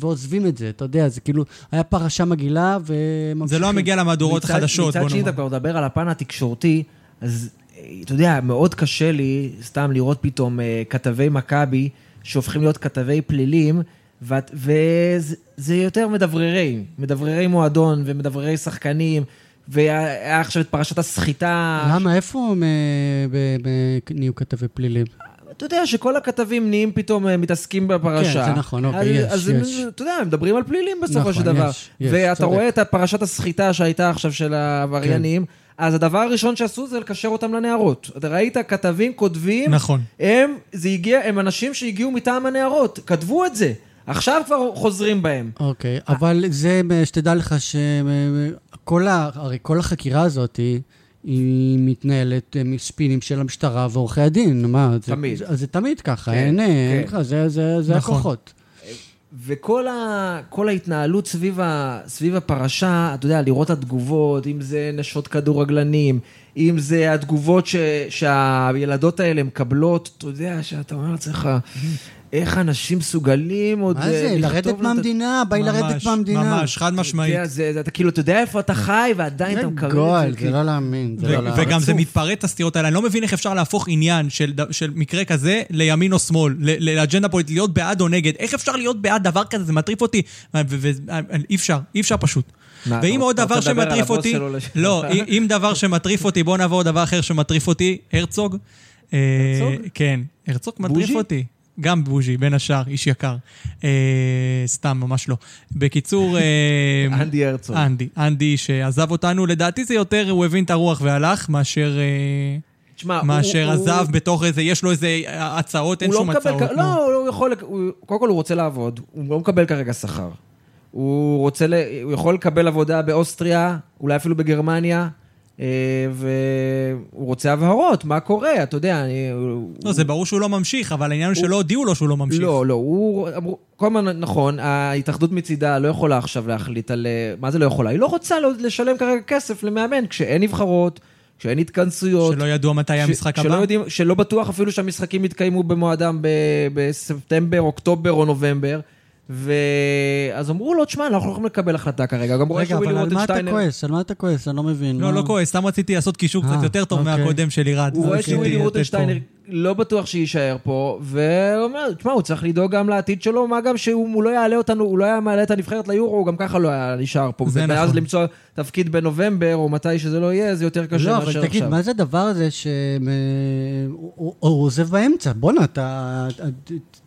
ועוזבים את זה, אתה יודע, זה כאילו, היה פרשה מגעילה וממשיכים. זה לא מגיע למהדורות החדשות, בוא מצד שני, אתה נאמר. כבר מדבר על הפן התקשורתי, אז אה, אתה יודע, מאוד קשה לי סתם לראות פתאום אה, כתבי מכבי שהופכים להיות כתבי פלילים, ואת- וזה זה יותר מדבררי, מדבררי מועדון ומדבררי שחקנים, והיה עכשיו את פרשת הסחיטה. למה, איפה הם, אה, נהיו כתבי פלילים? אתה יודע שכל הכתבים נהיים פתאום אה, מתעסקים בפרשה. כן, זה נכון, אוקיי, אז, יש, אז יש. אתה יודע, הם מדברים על פלילים בסופו נכון, של דבר. יש, יש, ואתה צודק. רואה את פרשת הסחיטה שהייתה עכשיו של העבריינים, אז הדבר הראשון שעשו זה לקשר אותם לנערות. אתה ראית כתבים כותבים, נכון. הם, זה הגיע, הם אנשים שהגיעו מטעם הנערות, כתבו את זה. עכשיו כבר חוזרים בהם. אוקיי, אבל זה, שתדע לך שכל. הרי כל החקירה הזאת היא... היא מתנהלת אה, מספינים של המשטרה ועורכי הדין, מה? זה- תמיד. זה, זה תמיד ככה, כן, אין, אה, אין כן. לך, זה, זה, זה נכון. הכוחות. וכל ה, ההתנהלות סביב, ה, סביב הפרשה, אתה יודע, לראות את התגובות, אם זה נשות כדורגלנים, אם זה התגובות ש, שהילדות האלה מקבלות, אתה יודע, שאתה אומר לעצמך, איך אנשים מסוגלים עוד מה זה, אה, לרדת מהמדינה, באי לרדת מהמדינה. ממש, חד משמעית. אתה יודע, זה, זה, אתה כאילו, אתה יודע איפה אתה חי, ועדיין אתה מקבל גועל, את זה. זה לא זה לא להאמין. וגם זה. מתפרט הסתירות האלה, אני לא מבין איך אפשר להפוך עניין של, מקרה כזה לימין או שמאל, ל- לאג'נדה פוליטית, להיות בעד או נגד. איך אפשר להיות בעד דבר כזה? זה מטריף אותי. ואי אפשר, אי אפשר פשוט. ואם עוד דבר שמטריף אותי, לא, אם- דבר שמטריף אותי, בוא נעבור לדבר אחר שמטריף אותי, הרצוג. אה, הרצוג? כן, הרצוג מטריף? אותי. גם בוז'י, בין השאר, איש יקר. אה, סתם, ממש לא. בקיצור... אה, אנדי הרצוג. אנדי, אנדי שעזב אותנו, לדעתי זה יותר, הוא הבין את הרוח והלך, מאשר, אה, תשמע, הוא- מאשר הוא- עזב בתוך איזה, יש לו איזה הצעות, אין הוא לא שום הצעות. כ-. לא, הוא יכול, הוא- קודם כל הוא רוצה לעבוד, הוא לא מקבל כרגע שכר. הוא רוצה, הוא יכול לקבל עבודה באוסטריה, אולי אפילו בגרמניה, והוא רוצה הבהרות, מה קורה, אתה יודע, אני... לא, זה ברור שהוא לא ממשיך, אבל העניין הוא שלא הודיעו לו שהוא לא ממשיך. לא, לא, הוא... אמרו, כל הזמן, נכון, ההתאחדות מצידה לא יכולה עכשיו להחליט על... אה, מה זה לא יכולה? היא לא רוצה לשלם כרגע כסף למאמן, כשאין נבחרות, כשאין התכנסויות. שלא ידוע מתי ש- המשחק שלא הבא. יודעים, שלא בטוח אפילו שהמשחקים יתקיימו במועדם ב- בספטמבר, אוקטובר או נובמבר. ואז אמרו לו, תשמע, אנחנו לא יכולים לקבל החלטה כרגע. גם רואה רגע, אבל על מה אתה. כועס? על מה אתה כועס? אני לא מבין. לא, לא כועס, סתם רציתי לעשות קישור קצת אה, יותר טוב אוקיי. מהקודם של לירד. הוא רואה שווילי. רוטנשטיינר לא בטוח שיישאר פה, והוא אומר, תשמע, הוא צריך לדאוג גם לעתיד שלו, מה גם שהוא לא יעלה אותנו, הוא לא היה מעלה את הנבחרת ליורו, הוא גם ככה לא היה נשאר פה. זה ואז נכון. למצוא תפקיד בנובמבר, או מתי שזה לא יהיה, זה יותר קשה לא, מאשר אבל תגיד, עכשיו. מה זה הדבר הזה שהוא הוא עוזב באמצע? בואנה, אתה...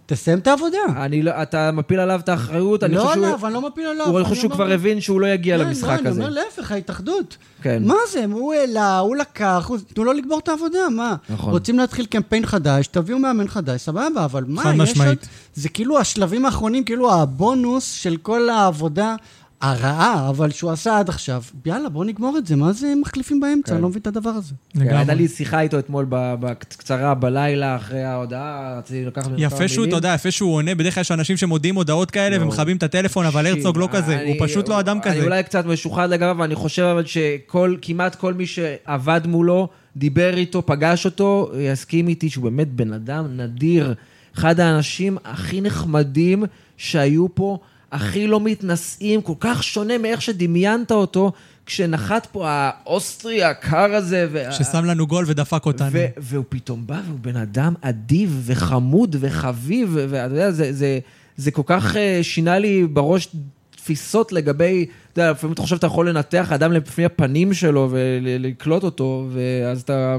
תסיים את העבודה. אני לא, אתה מפיל עליו את האחריות, אני לא חושב שהוא... עליו, אני לא מפיל עליו. הוא- אני חושב שהוא כבר הבין שהוא לא יגיע כן, למשחק לא, הזה. אני אומר להפך, ההתאחדות. כן. מה זה, הוא העלה, הוא לקח, הוא- תנו לו לגמור את העבודה, מה? נכון. רוצים להתחיל קמפיין חדש, תביאו מאמן חדש, סבבה, אבל מה, חד יש משמעית. עוד... זה כאילו השלבים האחרונים, כאילו הבונוס של כל העבודה הרעה, אבל שהוא עשה עד עכשיו. יאללה, בואו נגמור את זה, מה זה מחליפים באמצע? כן. אני לא מבין את הדבר הזה. כן, הייתה לגמרי. לי שיחה איתו אתמול ב- בקצרה בלילה אחרי ההודעה, רציתי לקחת יפה שהוא. אתה יודע, יפה שהוא עונה, בדרך כלל יש אנשים שמודיעים הודעות כאלה לא. ומכבים את הטלפון, אבל הרצוג לא כזה, הוא אני- פשוט לא אדם אני כזה. אולי קצת משוחד לגביו, ואני חושב אבל שכמעט כל מי שעבד מולו, דיבר איתו, פגש אותו, יסכים איתי שהוא באמת בן אדם נדיר. אחד האנשים הכי נחמדים שהיו פה, הכי לא מתנשאים, כל כך שונה מאיך שדמיינת אותו, כשנחת פה האוסטרי הקר הזה. וה- ששם לנו גול ודפק אותנו. ו- והוא פתאום בא, והוא בן אדם אדיב וחמוד וחביב, ואתה יודע, זה, זה, זה כל כך אה, שינה לי בראש תפיסות לגבי, אתה יודע, לפעמים אתה חושב שאתה יכול לנתח אדם לפני הפנים שלו ולקלוט אותו, ואז אתה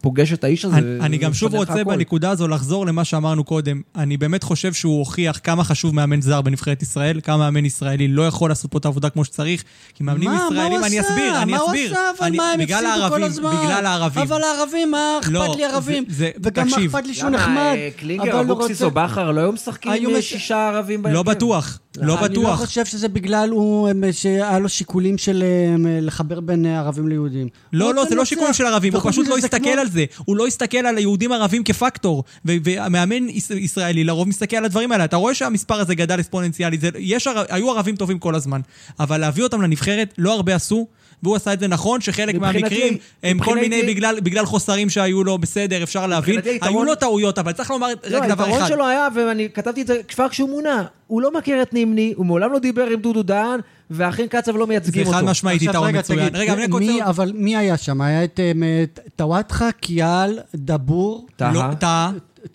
פוגש את האיש הזה. אני, אני גם שוב רוצה הכל. בנקודה הזו לחזור למה שאמרנו קודם. אני באמת חושב שהוא הוכיח כמה חשוב מאמן זר בנבחרת ישראל, כמה מאמן ישראלי לא יכול לעשות פה את העבודה כמו שצריך, כי מאמנים מה, ישראלים, מה הוא אני? אסביר, אני מה הוא אסביר. עשה? אבל אני- מה, הם בגלל הפסידו כל הזמן. בגלל הערבים. אבל הערבים, מה אכפת לא, לי ערבים? זה- זה- וגם מה. אכפת לי שהוא נחמד? אה, קלינגר, אבוקסיס או בכר לא היו משחקים עם שישה ערבים בהרכב? לא בטוח, לא אני לא בטוח. חושב שזה בגלל הוא, שהיה לו שיקולים של הם, לחבר בין אה, ערבים ליהודים. לא, לא, זה לא. שיקולים של ערבים, הוא פשוט לא הסתכל על זה. הוא לא הסתכל על היהודים ערבים כפקטור. ו- והמאמן יש- ישראלי לרוב מסתכל על הדברים האלה. אתה רואה שהמספר הזה גדל ער- היו ערבים טובים כל הזמן. אבל להביא אותם לנבחרת, לא הרבה עשו. והוא עשה את זה נכון, שחלק מהמקרים הם כל מיני בגלל, בגלל חוסרים שהיו לו, בסדר, אפשר להבין. היתרון- היו לו טעויות, אבל צריך לומר לא, רק דבר היתרון אחד. שלו היה, ואני כתבתי את זה כבר כשהוא מונה, הוא לא מכיר את נימני, הוא מעולם לא דיבר עם דודו דהן, והאחים קצב לא מייצגים זה אותו. חד משמעית יתרון רגע, מצוין. רגע, אני רוצה... אבל מי היה שם? היה את את טוואטחה, קיאל, דבור, טהה. לא. טאה.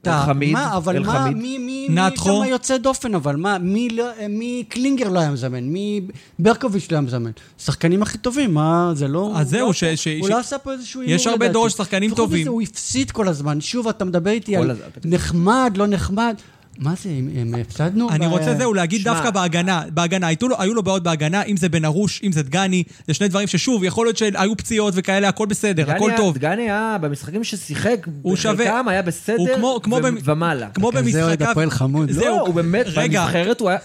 אלחמיד, מה, אבל מה, אלחמיד. מי, מי, נתחו. מי שם יוצא דופן, אבל מה, מי, לא, מי קלינגר לא היה מזמן, מי ברקוביץ' לא היה מזמן. שחקנים הכי טובים, מה, זה לא... אז זהו, הוא ש- לא, ש- הוא ש- לא עשה פה איזשהו הימור יש הרבה. דור של שחקנים טובים. מזה, הוא הפסיד כל הזמן. שוב, אתה מדבר איתי על. נחמד, לא נחמד. מה זה, הם- הפסדנו? אני ב- רוצה זהו להגיד שמע. דווקא בהגנה, בהגנה, היו לו, היו לו בעיות בהגנה, אם זה בן ארוש, אם זה דגני, זה שני דברים ששוב, יכול להיות שהיו פציעות וכאלה, הכל בסדר, דגני הכל היה- טוב. דגני היה, במשחקים ששיחק, הוא שווה. בחלקם היה בסדר הוא כמו- כמו ו- במ- ומעלה. כמו כזה אוהד במשחקיו, הפועל חמוד. זהו, לא, הוא באמת, רגע, בנבחרת הוא היה...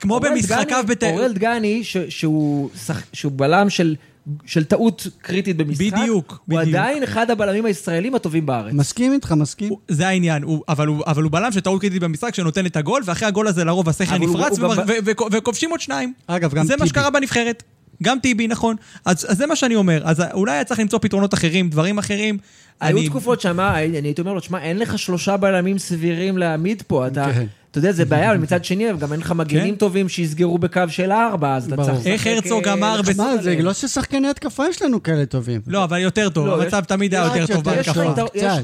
כמו אורל במשחקיו דגני- בת- אורל דגני, ש- שהוא שח- שהוא בלם של... של טעות קריטית במשחק, בדיוק, הוא בדיוק. עדיין אחד הבלמים הישראלים הטובים בארץ. מסכים איתך, מסכים. הוא- זה העניין, הוא, אבל, הוא, אבל הוא בלם שטעות קריטית במשחק שנותן את הגול, ואחרי הגול הזה לרוב השכל אבל הוא- נפרץ, הוא ו- גם- ו- ו- וכובשים עוד שניים. אגב, גם זה מה טיבי. שקרה בנבחרת. גם טיבי, נכון. אז, אז זה מה שאני אומר. אז אולי היה צריך למצוא פתרונות אחרים, דברים אחרים. היו אני- תקופות שאמר, אני הייתי אומר לו, תשמע, אין לך שלושה בלמים סבירים להעמיד פה, אתה... כן. אתה יודע, זה בעיה, אבל מצד שני, גם אין לך מגנים כן. טובים שיסגרו בקו של ארבע, אז אתה. צריך... איך הרצוג אה, אמר מה, זה. לא ששחקני התקפה יש לנו כאלה טובים. לא, אבל יותר טוב, לא, המצב תמיד היה יש יותר טוב. בהתקפה.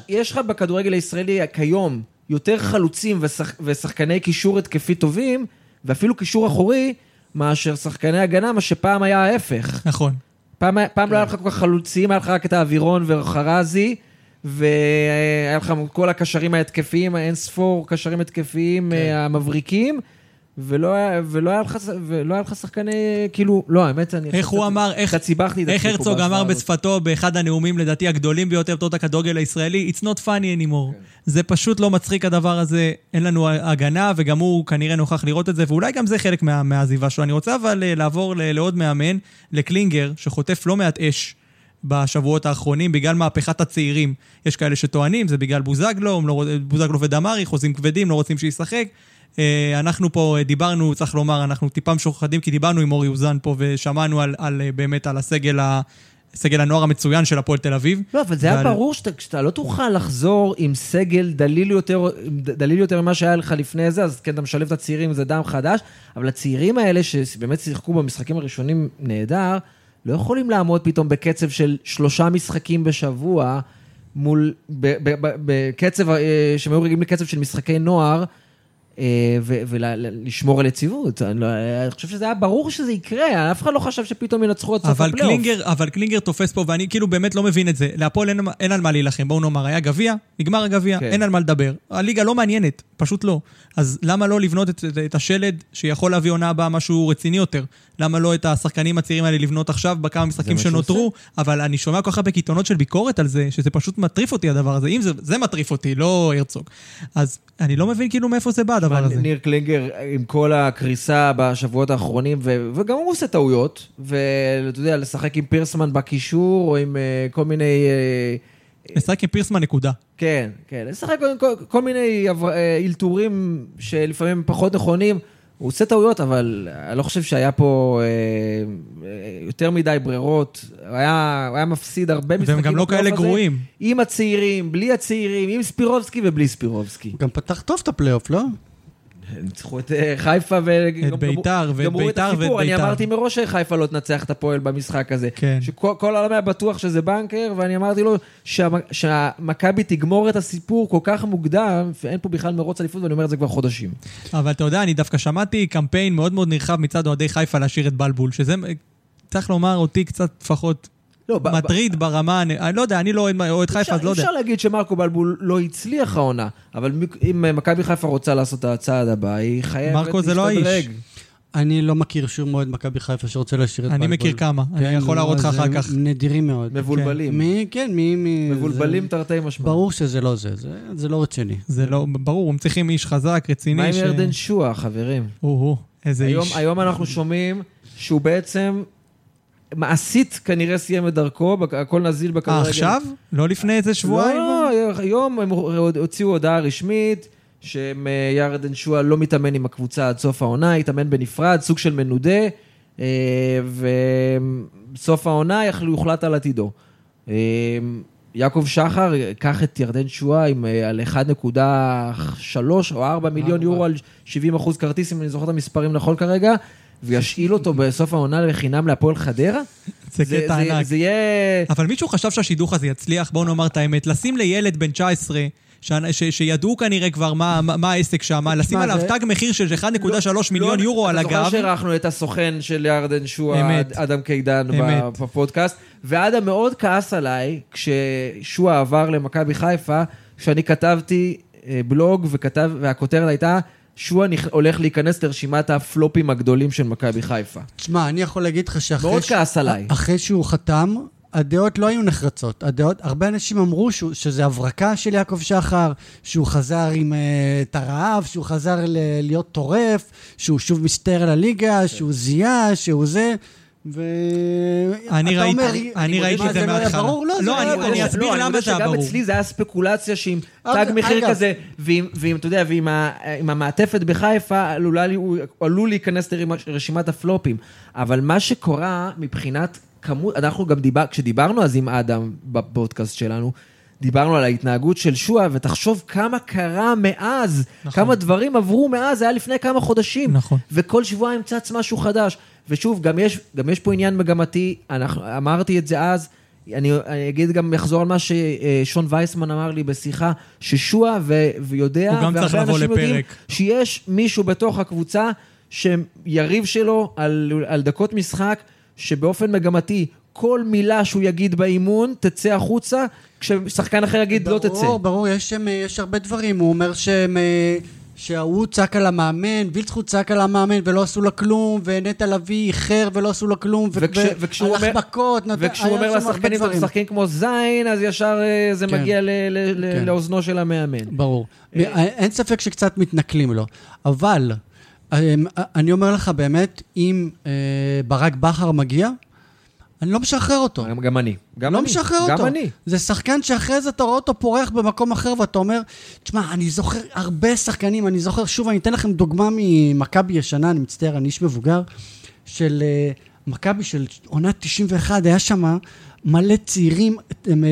יש- לך בכדורגל הישראלי כיום יותר חלוצים ושח, ושחקני קישור התקפי טובים, ואפילו קישור אחורי, מאשר שחקני הגנה, מה שפעם היה ההפך. נכון. פעם, פעם לא היה לך כל כך חלוצים, היה לך רק את האווירון וחרזי, והיה לך כל הקשרים ההתקפיים, האין ספור קשרים התקפיים כן. אה, המבריקים, ולא ולא, היה לך, ולא היה לך שחקני, כאילו, לא, האמת, אני... איך הוא אמר, איך, איך פה הרצוג אמר. בשפתו באחד הנאומים לדעתי הגדולים ביותר בתולדות הכדורגל הישראלי, It's not funny anymore. זה פשוט לא מצחיק הדבר הזה, אין לנו הגנה, וגם הוא כנראה נוכח לראות את זה, ואולי גם זה חלק מה, מהעזיבה שלו. אני רוצה אבל אה, לעבור לעוד מאמן, לקלינגר, שחוטף לא מעט אש. בשבועות האחרונים, בגלל מהפכת הצעירים. יש כאלה שטוענים, זה בגלל בוזגלו, לא, בוזגלו ודמרי, חוזים כבדים, לא רוצים שישחק. אה, אנחנו פה אה, דיברנו, צריך לומר, אנחנו טיפה משוחדים, כי דיברנו עם אורי אוזן פה ושמענו על, על, אה, באמת על הסגל, ה, סגל הנוער המצוין של הפועל תל אביב. לא, אבל זה היה ועל- ברור שאתה, שאתה לא תוכל לחזור עם סגל דליל יותר, דליל יותר ממה שהיה לך לפני זה, אז כן, אתה משלב את הצעירים, זה דם חדש, אבל הצעירים האלה, שבאמת שיחקו במשחקים הראשונים נהדר, לא יכולים לעמוד פתאום בקצב של שלושה משחקים בשבוע, מול, בקצב, אה, שהם היו רגילים לקצב של משחקי נוער, ולשמור על יציבות. אני, לא, אני חושב שזה היה ברור שזה יקרה, אף אחד לא חשב שפתאום ינצחו עד סוף הפלייאוף. קלינגר, אבל קלינגר תופס פה, ואני כאילו באמת לא מבין את זה. להפועל אין, אין על מה להילחם, בואו נאמר, היה גביע, נגמר הגביע, כן. אין על מה לדבר. הליגה לא מעניינת, פשוט לא. אז למה לא לבנות את, את, את השלד שיכול להביא עונה הבאה משהו רציני יותר? למה לא את השחקנים הצעירים האלה לבנות עכשיו בכמה משחקים שנותרו? אבל אני שומע כל כך הרבה קיתונות של ביקורת על זה, שזה פשוט מטריף אותי הדבר הזה. אם זה, זה מטריף אותי, לא הרצוג. אז אני לא מבין כאילו מאיפה זה בא הדבר הזה. ניר קלינגר, עם כל הקריסה בשבועות האחרונים, ו- וגם הוא עושה טעויות, ואתה יודע, לשחק עם פירסמן בקישור, או עם אה, כל מיני... אה, לשחק עם פירסמן נקודה. כן, כן, לשחק עם כל, כל מיני אלתורים שלפעמים פחות נכונים. הוא עושה טעויות, אבל אני לא חושב שהיה פה אה, יותר מדי ברירות. הוא היה, הוא היה מפסיד הרבה משחקים. והם גם לא כאלה גרועים. עם הצעירים, בלי הצעירים, עם ספירובסקי ובלי ספירובסקי. הוא גם פתח טוב את הפלייאוף, לא? ניצחו את אה, חיפה ו... את ביתר, ואת ביתר ואת ביתר. אני אמרתי מראש שחיפה לא תנצח את הפועל במשחק הזה. כן. שכל העולם היה בטוח שזה בנקר, ואני אמרתי לו שהמכבי תגמור את הסיפור כל כך מוקדם, ואין פה בכלל מרוץ אליפות, ואני אומר את זה כבר חודשים. אבל אתה יודע, אני דווקא שמעתי קמפיין מאוד מאוד נרחב מצד אוהדי חיפה להשאיר את בלבול, שזה, צריך לומר, אותי קצת לפחות לא, מטריד ברמה, אני לא יודע, אני לא אוהד חיפה, אז לא יודע. אפשר להגיד שמרקו בלבול לא הצליח העונה, אבל אם מכבי חיפה רוצה לעשות את הצעד הבא, היא חייבת להשתדרג. מרקו זה לא האיש. אני לא מכיר שום אוהד מכבי חיפה שרוצה להשאיר את בלבול. אני מכיר כמה, אני כן, יכול להראות לך אחר כך. נדירים מאוד. מבולבלים. מי, כן, מי... מבולבלים תרתי משמע. ברור שזה לא זה, זה לא רציני. זה לא, ברור, הם צריכים איש חזק, רציני. מה עם ירדן שואה, חברים? או-הו, איזה איש. היום אנחנו שומעים שהוא בעצם מעשית כנראה סיים את דרכו, הכל נזיל בכדורגל. אה, עכשיו? לא לפני איזה שבועיים? לא, היום הם הוציאו הודעה רשמית. שירדן שואה לא מתאמן עם הקבוצה עד סוף העונה, יתאמן בנפרד, סוג של מנודה, אה, ובסוף העונה יוחלט על עתידו. אה, יעקב שחר, קח את ירדן שואה עם, אה, על 1.3 או 4 מיליון יורו על 70 אחוז כרטיס, אם אני זוכר את המספרים נכון כרגע, וישאיל אותו בסוף העונה לחינם להפועל חדרה? זה קטע ענק. זה יהיה... אבל מישהו חשב שהשידוך הזה יצליח, בואו נאמר את האמת, לשים לילד בן 19... ש... ש... שידעו כנראה כבר מה, מה העסק שם, לשים עליו זה... תג מחיר של 1.3 לא, מיליון לא, יורו על הגב. אתה זוכר שאירחנו את הסוכן של ירדן שואה, אדם קידן, בפודקאסט, ואדם מאוד כעס עליי כששואה עבר למכבי חיפה, שאני כתבתי אה, בלוג וכתב, והכותרת הייתה... שואה הולך להיכנס לרשימת הפלופים הגדולים של מכבי חיפה. תשמע, אני יכול להגיד לך שאחרי... מאוד כעס עליי. אחרי שהוא חתם, הדעות לא היו נחרצות. הדעות, הרבה אנשים אמרו שהוא, שזה הברקה של יעקב שחר, שהוא חזר עם uh, את הרעב, שהוא חזר ל- להיות טורף, שהוא שוב מסתער על הליגה. שהוא זיהה, שהוא זה. ו... אני ראיתי, אני ראיתי את זה לא מההתחלה. לא, לא, אני אסביר למה זה היה ברור. גם אצלי זה היה ספקולציה שעם תג מחיר כזה, ועם, אתה יודע, ועם המעטפת בחיפה, עלול להיכנס לרשימת הפלופים. אבל מה שקורה מבחינת כמות, אנחנו גם דיבר, כשדיברנו אז עם אדם בפודקאסט שלנו, דיברנו על ההתנהגות של שועה, ותחשוב כמה קרה מאז, נכון. כמה דברים עברו מאז, זה היה לפני כמה חודשים. נכון. וכל שבועיים צץ משהו חדש. ושוב, גם יש, גם יש פה עניין מגמתי, אנחנו, אמרתי את זה אז, אני, אני אגיד גם, אחזור על מה ששון וייסמן אמר לי בשיחה, ששועה ויודע, והרבה אנשים יודעים, שיש מישהו בתוך הקבוצה שיריב שלו על, על דקות משחק, שבאופן מגמתי, כל מילה שהוא יגיד באימון תצא החוצה, כששחקן אחר יגיד לא ברור, לא תצא. ברור, ברור, יש, יש הרבה דברים. הוא אומר שהם... אה, שההוא צעק על המאמן, וילצחוט צעק על המאמן ולא עשו לו כלום, ונטע לביא איחר ולא עשו לו כלום, והלך מכות, וכשהוא אומר לשחקנים, אתם משחקים כמו זין, אז ישר אה, זה כן, מגיע כן. לאוזנו של המאמן. ברור. אה, אין ספק שקצת מתנכלים לו, אבל אני אומר לך באמת, אם אה, ברק בכר מגיע, אני לא משחרר אותו. גם אני. גם לא אני. משחרר גם אותו. גם אני. זה שחקן שאחרי זה אתה רואה אותו פורח במקום אחר ואתה אומר, תשמע, אני זוכר הרבה שחקנים, אני זוכר, שוב, אני אתן לכם דוגמה ממכבי ישנה, אני מצטער, אני איש מבוגר, של uh, מכבי של עונה 91, היה שם מלא צעירים,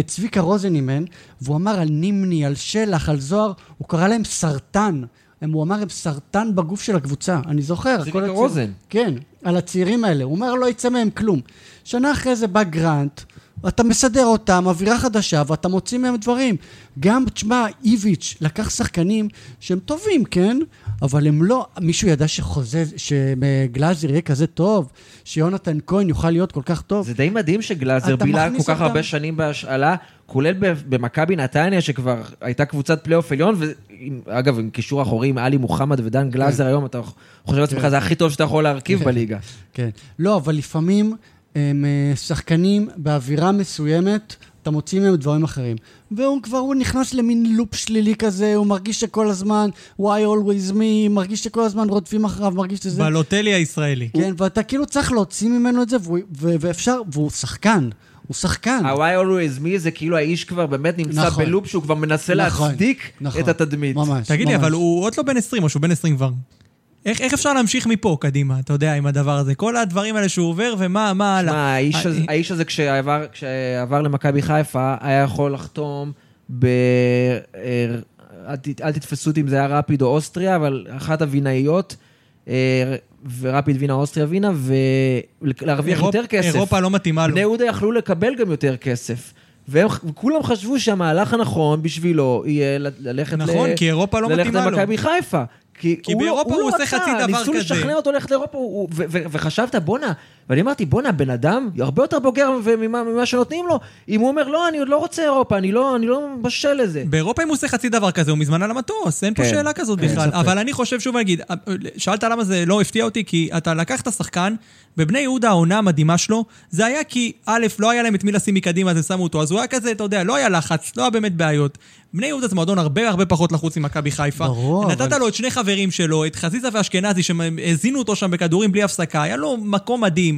צביקה רוזן אימן, והוא אמר על נימני, על שלח, על זוהר, הוא קרא להם סרטן. הם, הוא אמר, הם סרטן בגוף של הקבוצה. אני זוכר. צביקה רוזן. כן, על הצעירים האלה. הוא אומר, לא יצא מהם כלום. שנה אחרי זה בא גרנט, אתה מסדר אותם, אווירה חדשה, ואתה מוציא מהם דברים. גם, תשמע, איביץ' לקח שחקנים שהם טובים, כן? אבל הם לא... מישהו ידע שחוזה, שגלאזר יהיה כזה טוב, שיונתן כהן יוכל להיות כל כך טוב. זה די מדהים שגלאזר בילה כל כך אותם. הרבה שנים בהשאלה, כולל ב- במכבי נתניה, שכבר הייתה קבוצת פלייאוף עליון, ואגב, עם קישור אחורי עם עלי מוחמד ודן גלאזר היום, אתה חושב לעצמך, כן. זה הכי טוב שאתה יכול להרכיב בליגה. כן. לא, אבל לפעמים הם אה, שחקנים באווירה מסוימת, אתה מוציא מהם דברים אחרים. והוא כבר, הוא נכנס למין loop שלילי כזה, הוא מרגיש שכל הזמן, why always me, מרגיש שכל הזמן רודפים אחריו, מרגיש שזה... בלוטלי הישראלי. כן, ואתה כאילו צריך להוציא ממנו את זה, והוא, ואפשר, והוא שחקן, הוא שחקן. ה-why always me זה כאילו האיש כבר באמת נמצא נכון. בלופ שהוא כבר מנסה נכון, להצדיק נכון. את התדמית. ממש, תגיד לי, ממש. אבל הוא עוד לא בן 20, או שהוא בן 20 כבר. איך, איך אפשר להמשיך מפה קדימה, אתה יודע, עם הדבר הזה? כל הדברים האלה שהוא עובר, ומה מה הלאה? מה, האיש הזה- אה, האיש הזה כשעבר- כשעבר למכבי חיפה, היה יכול לחתום ב... אה, אל ת- אל תתפסו אותי אם זה היה רפיד או אוסטריה, אבל אחת הווינאיות, אה, ורפיד וינה אוסטריה וינה, ולהרוויח יותר כסף. אירופה לא מתאימה לו. בני יהודה יכלו לקבל גם יותר כסף. והם- וכולם חשבו שהמהלך הנכון בשבילו יהיה ללכת נכון, ל- כי אירופה לא ללכת מתאימה לו. למכבי חיפה. כי, כי הוא לא- באירופה הוא לא עושה חצי דבר ניסו כזה. לשכנע אותו ללכת לאירופה, הוא- הוא- ו- ו- וחשבת, בואנה, ואני אמרתי, בואנה, בן אדם הרבה יותר בוגר ממה, ממה שנותנים לו. אם הוא אומר, לא, אני עוד לא רוצה אירופה, אני לא, אני לא בשל לזה. באירופה אם הוא עושה חצי דבר כזה, הוא מזמן על המטוס, אין פה כן, שאלה כזאת אין בכלל. אבל אני חושב, שוב נגיד, שאלת למה זה לא הפתיע אותי, כי אתה לקחת שחקן, בבני יהודה העונה המדהימה שלו, זה היה כי, א', לא היה להם את מי לשים מקדימה, אז הם שמו אותו, אז הוא היה כזה, אתה יודע, לא היה לחץ, לא היה באמת בעיות. בני יהודה זה מועדון הרבה הרבה פחות לחוץ ממכבי חיפה. ברור, נתת אבל- לו את שני חברים שלו, את חזיזה ואשכנזי, שהזינו אותו שם בכדורים בלי הפסקה, היה לו מקום מדהים.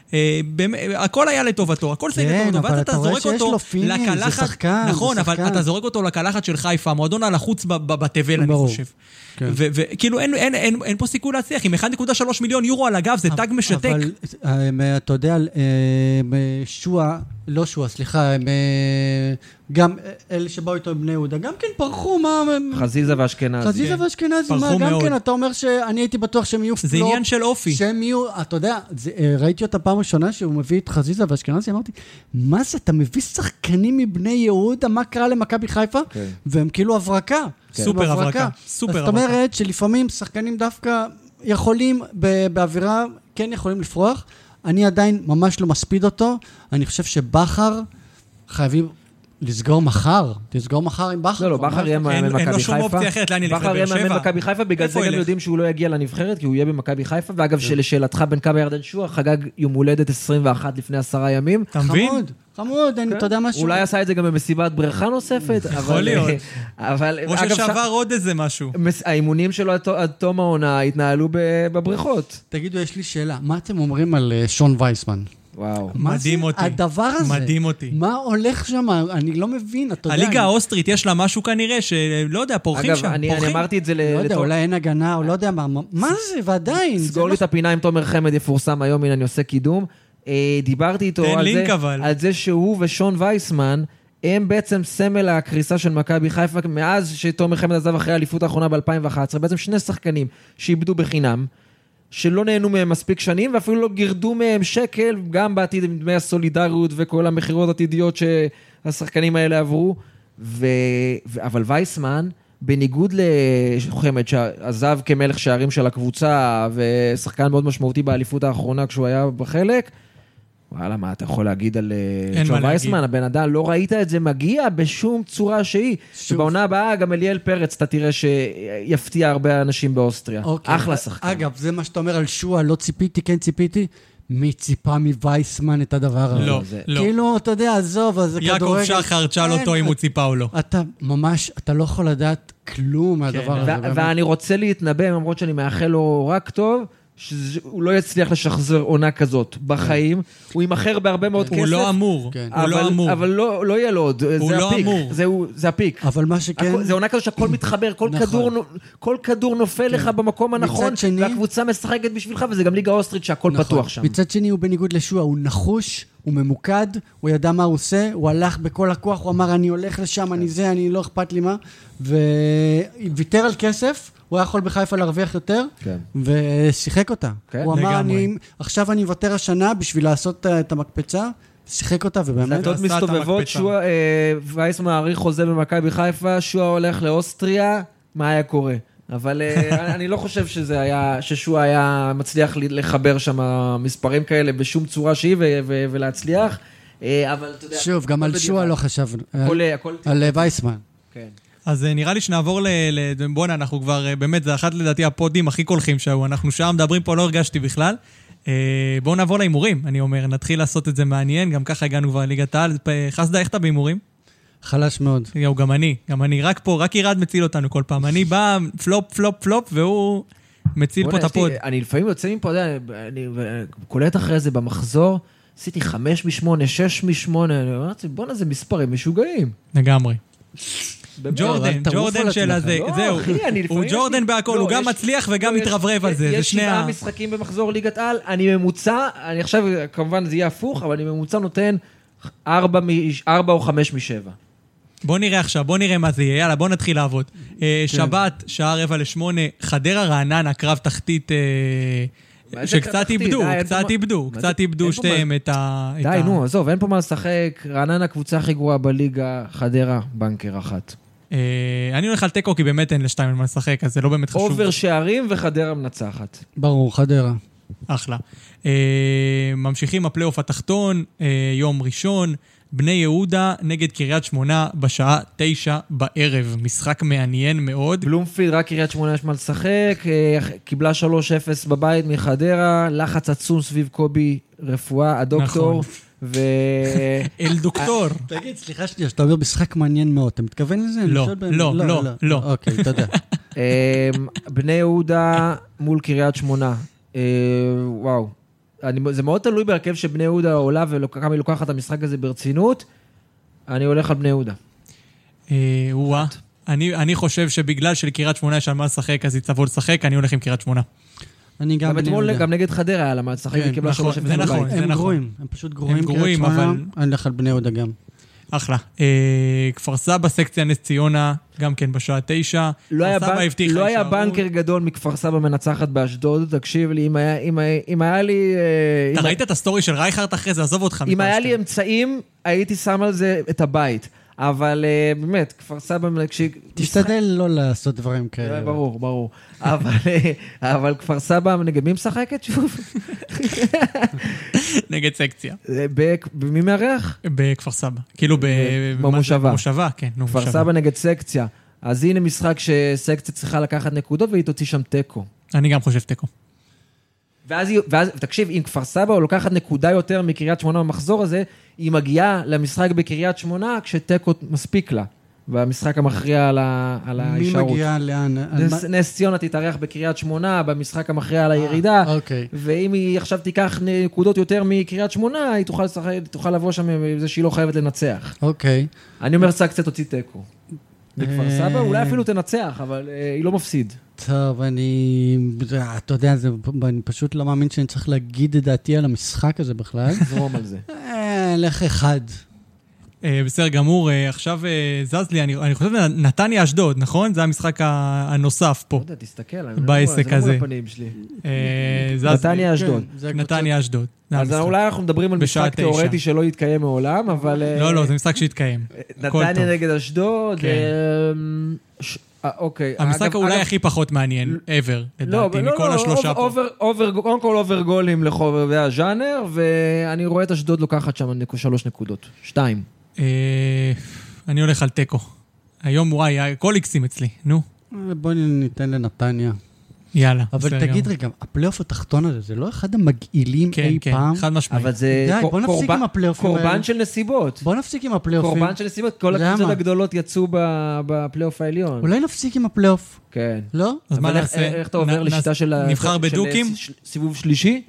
הכל היה לטובתו, הכל סגל כן, לטובתו, ואז אתה אתה רואה זורק שיש אותו זה לקלחת, שחקן, נכון, זה אבל. אתה זורק אותו לקלחת של חיפה, המועדון הלחוץ בתבל, אני. חושב. כן. וכאילו אין, פה סיכוי להצליח, עם 1.3 מיליון יורו על הגב, זה תג משתק. אבל אה, אתה יודע, אה, אה, שועה, לא שועה, סליחה, אה, גם אלה שבאו איתו בני יהודה, גם כן פרחו, מה... חזיזה ואשכנזי. חזיזה כן. ואשכנזי, מה, גם. כן, אתה אומר שאני הייתי בטוח שהם יהיו פלופ. זה עניין של אופי. שהם יהיו, אתה יודע, זה, אה, ראיתי אותה פעם ראשונה שהוא מביא את חזיזה ואשכנזי, אמרתי, מה זה, אתה מביא שחקנים מבני יהודה, מה קרה למכבי חיפה? כן. והם כאילו הברקה. סופר הם הברקה, סופר אז זאת הברקה. אומרת שלפעמים שחקנים דווקא יכולים באווירה, כן יכולים לפרוח. אני עדיין ממש לא מספיד אותו. אני חושב שבכר חייבים לסגור מחר. תסגור מחר עם בכר. לא, לא, בכר יהיה מאמן אין- מכבי אין חיפה. לו שום אופציה אחרת לאן ילך, בכר יהיה לבאר מאמן שבע? מכבי חיפה, בגלל זה גם? יודעים שהוא לא יגיע לנבחרת, כי הוא יהיה במכבי חיפה. ואגב, שלשאלתך, בן כמה ירדן שועה חגג יום הולדת 21 לפני עשרה ימים. אתה מבין? חמוד, חמוד, אני- אתה יודע משהו? אולי עשה את זה גם במסיבת בריכה נוספת, אבל... להיות. אבל... או ששבר עוד איזה משהו. האימונים שלו עד תו- עד תום העונה התנהלו בבריכות. תגידו, יש לי שאלה. מה אתם אומרים על אה, שון וייסמן? וואו. מדהים אותי. הדבר הזה? מדהים אותי. מה הולך שם? אני לא מבין, אתה יודע. הליגה האוסטרית יש לה משהו כנראה, שלא יודע, פורחים אגב, שם. אני אני. אמרתי את זה ל... לא יודע, אולי אין הגנה, או לא יודע מה. מה- זה? ועדיין. סגור מה לי את הפינה עם תומר חמד יפורסם היום, הנה אני עושה קידום. אה, דיברתי איתו תן על לינק זה, אבל. על זה שהוא ושון וייסמן, הם בעצם סמל הקריסה של מכבי חיפה מאז שתומר חמד עזב אחרי האליפות האחרונה ב-2011. בעצם שני שחקנים שאיבדו בחינם, שלא נהנו מהם מספיק שנים, ואפילו לא גירדו מהם שקל, גם בעתיד עם דמי הסולידריות וכל המכירות העתידיות שהשחקנים האלה עברו. ו... ו... אבל וייסמן, בניגוד לחמד שעזב כמלך שערים של הקבוצה ושחקן מאוד משמעותי באליפות האחרונה כשהוא היה בחלק, וואלה, מה אתה יכול להגיד על אה, מה וייסמן? הבן אדם, לא ראית את זה מגיע בשום צורה שהיא. שוב. ובעונה הבאה גם אליאל פרץ, אתה תראה שיפתיע הרבה אנשים באוסטריה. אוקיי. אחלה שחקן. אגב, זה מה שאתה אומר על שועה, לא ציפיתי, כן ציפיתי. מי ציפה מווייסמן את הדבר הזה? לא, זה- לא. כאילו, אתה יודע, עזוב, אז זה כדורגל. יעקב שחר, תשאל אותו אם הוא ציפה או לא. אתה ממש, אתה לא יכול לדעת כלום מהדבר הזה. ו- באמת. ואני רוצה להתנבא, למרות שאני מאחל לו רק טוב, שהוא לא יצליח לשחזר עונה כזאת בחיים. הוא יימכר בהרבה מאוד כסף. הוא לא אמור, כן. הוא לא אבל- אמור. אבל לא לא יהיה לו עוד, הוא זה לא הפיק. אמור. זה הפיק. אבל מה שכן... זה עונה כזו שהכל מתחבר, כל נכון. כן. כדור כל כדור נופל לך במקום הנכון, שני- והקבוצה משחקת בשבילך, וזה גם ליגה אוסטרית שהכל נכון. פתוח שם. מצד שני, הוא בניגוד לשועה, הוא נחוש, הוא ממוקד, הוא ידע מה הוא עושה, הוא הלך בכל הכוח, הוא אמר, אני הולך לשם, אני זה, אני לא אכפת לי מה, וויתר על כסף, הוא היה יכול בחיפה להרוויח יותר, כן. ושיחק אותה. כן, הוא אמר. אני, עכשיו אני אוותר השנה בשביל לעשות את המקפצה, שיחק אותה, ובאמת... דלתות מסתובבות. שועה, אה, וייס מעריך חוזה במכבי חיפה, שועה הולך לאוסטריה, מה היה קורה? אבל אה, אני לא חושב שזה היה, ששועה היה מצליח לחבר שם מספרים כאלה בשום צורה שהיא ו- ו- ולהצליח, אה, אבל אתה יודע... שוב, גם הכל על שועה. לא חשבנו. הכל... על וייסמן. כן. אז אה, נראה לי שנעבור ל... ל- בואנה, אנחנו כבר, אה, באמת, זה אחת לדעתי הפודים הכי קולחים שהיו. אנחנו שעה מדברים פה, לא הרגשתי בכלל. אה, בואו נעבור להימורים, אני אומר. נתחיל לעשות את זה מעניין, גם ככה הגענו כבר לליגת העל. חסדה, איך אתה בהימורים? חלש מאוד. יואו, גם אני, גם אני. רק פה, רק ירד מציל אותנו כל פעם. אני בא, פלופ, פלופ, פלופ, והוא מציל פה את הפוד. אני לפעמים יוצא מפה, אתה יודע, אני קולט אחרי זה במחזור, עשיתי חמש משמונה, שש משמונה, אני אמרתי, בואנה, זה מספרים משוגעים. לגמרי. באמת. ג'ורדן, ג'ורדן של. הזה, לא, זהו. הוא יש ג'ורדן בהכל, לא, הוא גם יש- מצליח וגם לא, יש- מתרברב על זה, זה יש שני שבעה ה... משחקים במחזור ליגת על, אני ממוצע, אני עכשיו, כמובן זה יהיה הפוך, אבל אני ממוצע נותן ארבע או חמש משבע. בוא נראה עכשיו, בוא נראה מה זה יהיה, יאללה, בוא נתחיל לעבוד. אה, כן. שבת, שעה רבע לשמונה, חדרה רעננה, קרב תחתית, אה, שקצת? איבדו, פה קצת איבדו, קצת איבדו שתיהם את ה... די, נו, עזוב, אין פה מה לשחק, רעננה קבוצה הכי גרועה בליגה, חדרה, בנקר אחת. אה, אני הולך על תיקו, כי באמת אין לשתיים על מה לשחק, אז זה לא באמת חשוב. over שערים וחדרה מנצחת. ברור, חדרה. אחלה. אה, ממשיכים הפלייאוף התחתון, אה, יום ראשון, בני יהודה נגד קריית שמונה בשעה תשע בערב. משחק מעניין מאוד. בלומפילד, רק קריית שמונה יש מה לשחק, קיבלה 3-0 בבית מחדרה, לחץ עצום סביב קובי רפואה, הדוקטור, נכון. ו... אל דוקטור. תגיד, סליחה שנייה, שאתה אומר משחק מעניין מאוד, אתה מתכוון לזה? לא, שואל באמת. לא, לא, לא. אוקיי, תודה. אה, בני יהודה מול קריית שמונה. אה, וואו. אני, זה מאוד תלוי בהרכב שבני יהודה עולה וכמה היא לוקחת את המשחק הזה ברצינות. אני הולך על בני יהודה. אה, וואה. אני, אני חושב שבגלל שלקריית שמונה יש על מה לשחק, אז היא תבוא לשחק, אני הולך עם קריית שמונה. אני גם גם אתמול. גם נגד חדרה היה לה מה לשחק, כן, היא קיבלה נכון, 3-0 זה נכון. בבית. זה הם נכון. גרועים, הם פשוט גרועים. הם גרועים, אבל- אני אלך על בני יהודה גם. אחלה. אה, כפר סבא, סקציה נס ציונה, גם כן בשעה תשע. לא היה, בנק, לא היה. בנקר גדול מכפר סבא מנצחת באשדוד, תקשיב לי, אם היה, אם היה, אם היה לי... אה, אתה אם, ראית את הסטורי של רייכרט אחרי זה? עזוב אותך. אם היה לי. אמצעים, הייתי שם על זה את הבית. אבל אה, באמת, כפר סבא. תשתדל לא לעשות דברים משחק- כאלה. אה, ברור, ברור. אבל, אה, אבל כפר סבא, נגד מי משחקת שוב? נגד סקציה. אה, ב- מי מארח? בכפר סבא. כאילו ב... במושבה. במושבה, כן. נו, כפר מושבה. סבא נגד סקציה. אז הנה משחק שסקציה צריכה לקחת נקודות והיא תוציא שם תיקו. אני גם חושב תיקו. ואז, ואז, תקשיב, אם כפר סבא לוקחת נקודה יותר מקריית שמונה במחזור הזה, היא מגיעה למשחק בקריית שמונה כשתיקו מספיק לה, במשחק המכריע על, ה, על מי ההישארות. מגיע לאן? נס, נס ציונה תתארח בקריית שמונה במשחק המכריע על הירידה, אוקיי. ואם היא עכשיו תיקח נקודות יותר מקריית שמונה, היא תוכל, תוכל לבוא שם עם זה שהיא לא חייבת לנצח. אוקיי. אני אומר סקציה תוציא תיקו. בכפר אה. סבא אולי אפילו תנצח, אבל אה, היא לא מפסיד. טוב, אני... אתה יודע, זה- אני פשוט לא מאמין שאני צריך להגיד את דעתי על המשחק הזה בכלל. זרום על זה. אה, לך אחד. אה, בסדר גמור, אה, עכשיו אה, זז לי, אני אני חושב נתניה אשדוד, נכון? זה המשחק ה- הנוסף פה. לא יודע, תסתכל, אני לא- בעסק זה לא. מול הפנים שלי. לי. נתניה אשדוד. כן, נתניה אשדוד. אז. אולי אנחנו מדברים על משחק. תיאורטי שלא יתקיים מעולם, אבל... לא, לא, זה משחק שהתקיים. נתניה נגד אשדוד. כן. אה, אוקיי. המשחק אולי הכי פחות מעניין ever, לא, לדעתי, לא, מכל לא, השלושה פה. קודם כל over גולים לחובבי הז'אנר, ואני רואה את אשדוד לוקחת שם שלוש נקודות. שתיים. אה, אני הולך על תיקו. היום, וואי, הכל איקסים אצלי, נו. אה, בוא ניתן לנתניה. יאללה. אבל בסדר תגיד גמור. רגע, הפלייאוף התחתון הזה, זה לא אחד המגעילים כן, אי כן, פעם? חד משמעית. אבל זה די, בוא נפסיק קורבן- עם הפלייאופים קורבן האלה. של נסיבות. בוא נפסיק עם הפלייאופים. קורבן של נסיבות. כל? הקבוצות הגדולות יצאו ב- בפלייאוף העליון. אולי נפסיק עם הפלייאוף, כן. לא? אז מה אבל נעשה? איך אתה עובר נ- לשיטה נ- של... נבחר בדוקים? סיבוב שלישי?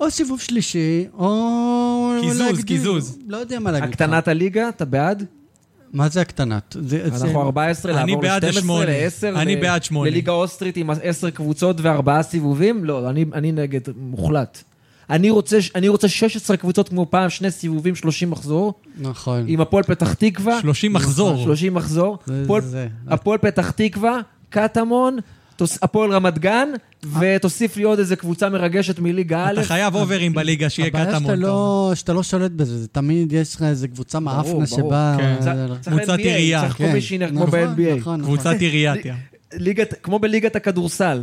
או סיבוב שלישי, או... קיזוז, להגדיל- קיזוז. לא יודע מה להגיד. הקטנת הליגה, אתה בעד? מה זה הקטנת? זה- זה- אנחנו 14, אני לעבור בעד ל-12, השמונה. ל-10. אני בעד שמונה. לליגה אוסטרית עם 10 קבוצות וארבעה סיבובים? לא, אני, אני נגד מוחלט. אני רוצה, אני רוצה 16 קבוצות כמו פעם, שני סיבובים, 30 מחזור, נכון. עם הפועל פתח תקווה, 30 מחזור. 30 מחזור, זה- הפועל- זה- הפועל פתח תקווה, קטמון, הפועל רמת גן, ותוסיף לי עוד איזה קבוצה מרגשת מליגה א'. אתה חייב אוברים בליגה, שיהיה הבעיה קטמון. אומר. לא, שאתה לא שולט בזה, זה תמיד יש לך איזה קבוצה מאפנה. שבאה... כן. צריך קבוצת עירייה, צריך כן. קומישיונר כמו נכון, ב-NBA. נכון, נכון. קבוצת. ליגת, כמו בליגת הכדורסל.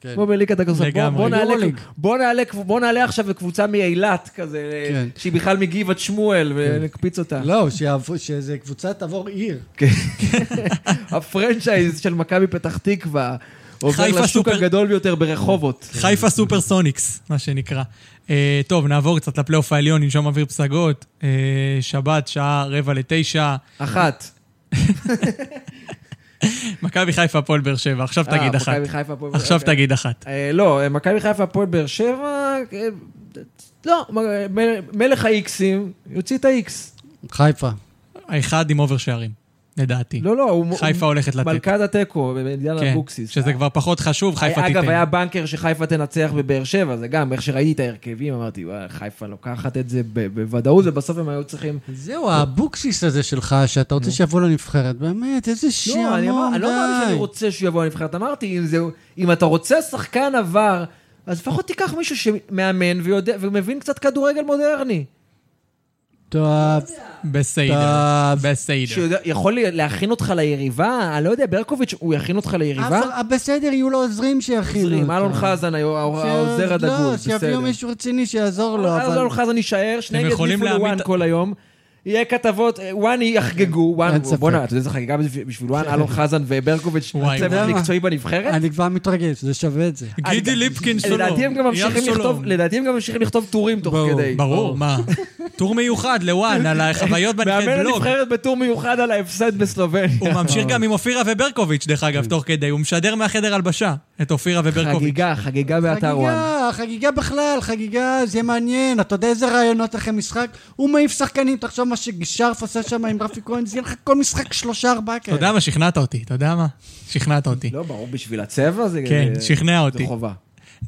כן. כמו בליגת הכדורסל. בוא- לגמרי. בוא נעלה-. בוא עכשיו לקבוצה מאילת כזה, כן. שהיא בכלל מגבעת שמואל, ונקפיץ אותה. לא, שאיזה קבוצה תעבור עיר. הפרנצ'ייז של מכבי פתח תקווה עובר חיפה לשוק סופר- הגדול ביותר ברחובות. חיפה סופרסוניקס, מה שנקרא. אה, טוב, נעבור קצת לפלייאוף העליון, ננשום אוויר פסגות. אה, שבת, שעה רבע לתשע. אחת. מכבי חיפה, הפועל באר שבע. עכשיו אה, תגיד אחת. מכבי חיפה, הפועל באר עכשיו שבע. תגיד אחת. לא, מכבי חיפה, הפועל באר שבע, לא, מלך האיקסים, יוציא את האיקס. חיפה. האחד עם over שערים, לדעתי. לא, לא, הוא חיפה הולכת לתת. מלכת התיקו, בעניין כן, אבוקסיס. שזה כבר פחות חשוב, חיפה אגב, תיתן. היה בנקר שחיפה תנצח בבאר שבע, זה גם, איך שראיתי את ההרכבים, אמרתי, "וואי, חיפה לוקחת את זה ב- בוודאות, ובסוף הם היו צריכים... זהו, האבוקסיס הזה שלך, שאתה רוצה שיבוא לנבחרת, באמת, איזה שעמום, לא, אני אמר- אני לא אמרתי שאני. רוצה שהוא יבוא לנבחרת, אמרתי, אם זה- אם אתה רוצה שחקן עבר, אז לפחות תיקח מישהו שמאמן ויודע- ומבין קצת כדורגל מודרני. טוב, בסדר, טוב. בסדר. שיכול להכין אותך ליריבה, אני לא יודע, ברקוביץ', הוא יכין אותך ליריבה? אבל בסדר, יהיו לו עוזרים שיכינו עוזרים, אותו. אלון חזן, היו- ש- העוזר הדגול, לא, בסדר. שיביאו מישהו רציני שיעזור לו. אלון חזן יישאר, שניהם יכולים ידליפו לוואן כל היום. יהיה כתבות, אה, וואן יחגגו, וואן, אין ספק. בוא'נה, אתה יודע איזה חגיגה בשביל וואן, אלון חזן וברקוביץ', צוות. מקצועי בנבחרת? אני כבר מתרגש, זה שווה את זה. גידי ליפקין שלום. לדעתי הם גם ממשיכים ים לכתוב, טורים תוך כדי. ברור, מה? טור מיוחד לוואן, על החוויות בנבחרת מאמן בלוג. הנבחרת בטור מיוחד על ההפסד בסלובניה. הוא ממשיך גם עם אופירה וברקוביץ', דרך אגב, תוך כדי. הוא משדר מהחדר הלבשה את אופירה וברקוביץ'. חגיגה, חגיגה באתר וואן. חגיגה, חגיגה בכלל, חגיגה, זה מעניין. אתה יודע איזה רעיונות אחרי משחק? הוא מעיף שחקנים, תחשוב מה ששרף עשה שם עם רפי כהן, זה יהיה לך כל משחק שלושה ארבעה אתה כאלה. יודע מה? שכנעת אותי, אתה יודע מה? שכנעת אותי. לא, ברור, בשביל הצבע זה... כן, שכנע אותי. זה חובה.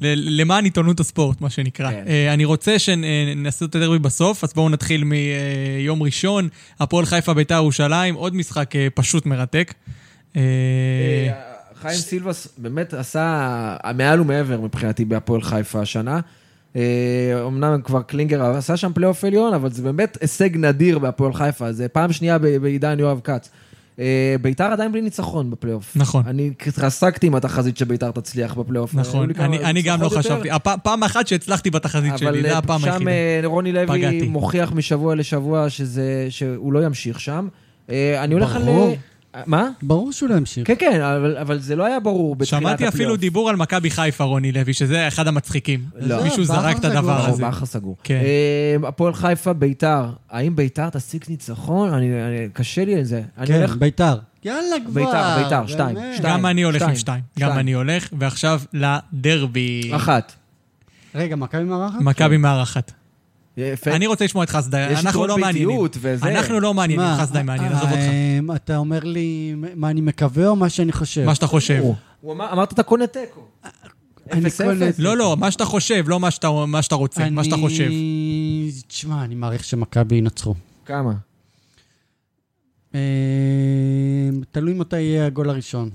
ל- למען עיתונות הספורט, מה שנקרא. כן. אה, אני רוצה שנעשה את הדרבי בסוף, אז בואו נתחיל מיום ראשון, הפועל חיפה ביתר ירושלים, עוד משחק אה, פשוט מרתק. אה, אה, חיים סילבס באמת עשה מעל ומעבר מבחינתי בהפועל חיפה השנה. אה, אמנם כבר קלינגר עשה שם פלייאוף עליון, אבל זה באמת הישג נדיר בהפועל חיפה. זה פעם שנייה בעידן יואב כץ. אה, ביתר עדיין בלי ניצחון בפלייאוף. נכון. אני התרסקתי עם התחזית שביתר תצליח בפלייאוף. נכון, אני אני גם לא חשבתי. הפ- פעם אחת שהצלחתי בתחזית שלי, אבל זה אה, הפעם שם היחידה. אה, רוני לוי פגעתי. מוכיח משבוע לשבוע שזה- שהוא לא ימשיך שם. אני הולך על... ברור. אה, מה? ברור שהוא לא ימשיך. כן, כן, אבל, אבל זה לא היה ברור בתחילת הפלייאוף. שמעתי אפילו דיבור על מכבי חיפה, רוני לוי, שזה אחד המצחיקים. לא. מישהו זרק את. הדבר ברור, הזה. בכר סגור. כן. אה, הפועל חיפה, ביתר. האם ביתר תשיג ניצחון? אני, אני, קשה לי על זה. כן, הולך... ביתר. יאללה כבר. ביתר, ביתר, שתיים. שתיים. גם אני הולך עם שתיים, שתיים. גם. אני הולך, ועכשיו לדרבי. אחת. רגע, מכבי מארחת? מכבי מארחת. יפה. אני רוצה לשמוע את חסדאי, אנחנו לא מעניינים. וזה. אנחנו לא מעניינים, חסדאי מעניין, עזוב אותך. אה, אתה אומר לי מה אני מקווה או מה שאני חושב? מה שאתה חושב. הוא אמר, אמרת אתה קונה תיקו. אני אפס קונה-. לא, לא, מה שאתה חושב, לא מה שאתה- מה שאתה רוצה, מה שאתה חושב. אני... תשמע, אני מעריך שמכבי ינצחו. כמה? אה, תלוי מתי יהיה הגול הראשון.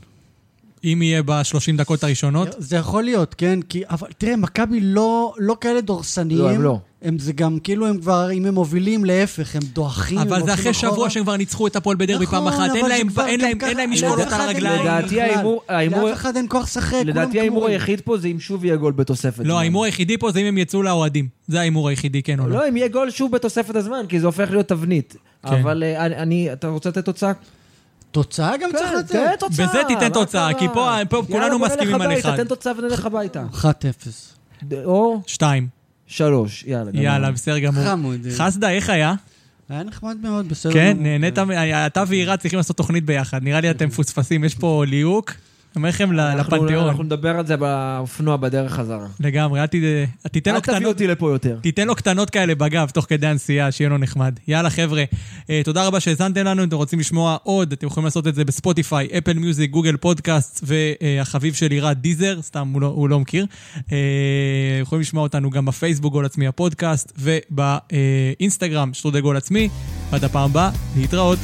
אם יהיה בשלושים דקות הראשונות, זה יכול להיות, כן? כי, אבל תראה, מכבי לא, לא כאלה דורסניים. לא, הם לא. הם זה גם כאילו הם כבר, אם הם מובילים, להפך, הם דוחים. הם אבל זה אחרי שבוע אחורה. שהם כבר ניצחו את הפועל בדרבי פעם נכון, אחת, אין אבל להם- אין להם- ככה- אין להם משקולות אחד על הרגליים. לדעתי. ההימור- לאף אחד אין כוח לשחק. לדעתי ההימור. היחיד פה זה אם שוב יהיה גול בתוספת לא. ההימור היחידי פה זה אם הם יצאו לאוהדים. זה ההימור היחידי, כן או לא. לא, אם יהיה גול שוב בתוספת הזמן, כי זה הופך להיות תבנית. כן. אבל אה, אני- אתה רוצה לתת תוצאה? תוצאה גם צריך כן, לתת. תן תוצאה. בזה תיתן תוצאה? כי פה- פה יאללה, כולנו בוא נלך מסכימים על הביתה, אחד. תן תוצאה ונלך הביתה. 1-0. או שתיים. שלוש, יאללה. יאללה, בסדר גמור. חמוד. חסדה, איך היה? היה נחמד מאוד, בסדר. כן. נהנית, אתה ועירה צריכים לעשות תוכנית ביחד. נראה לי אתם מפוספסים, יש פה ליהוק. אומר לכם לפנתיאון. אנחנו נדבר על זה באופנוע בדרך חזרה. לגמרי, אל ת- תיתן לו אל תביא. אותי לפה יותר. תיתן לו קטנות כאלה בגב תוך כדי הנסיעה, שיהיה לו נחמד. יאללה חבר'ה, אה, תודה רבה שהאזנתם לנו, אם אתם רוצים לשמוע עוד, אתם יכולים לעשות את זה בספוטיפיי, אפל מיוזיק, גוגל פודקאסט, והחביב שלי רד דיזר, סתם הוא לא, הוא לא מכיר. אה, יכולים לשמוע אותנו גם בפייסבוק גול עצמי הפודקאסט, ובאינסטגרם שטרודל גול עצמי. ועד הפעם הבאה, להתראות.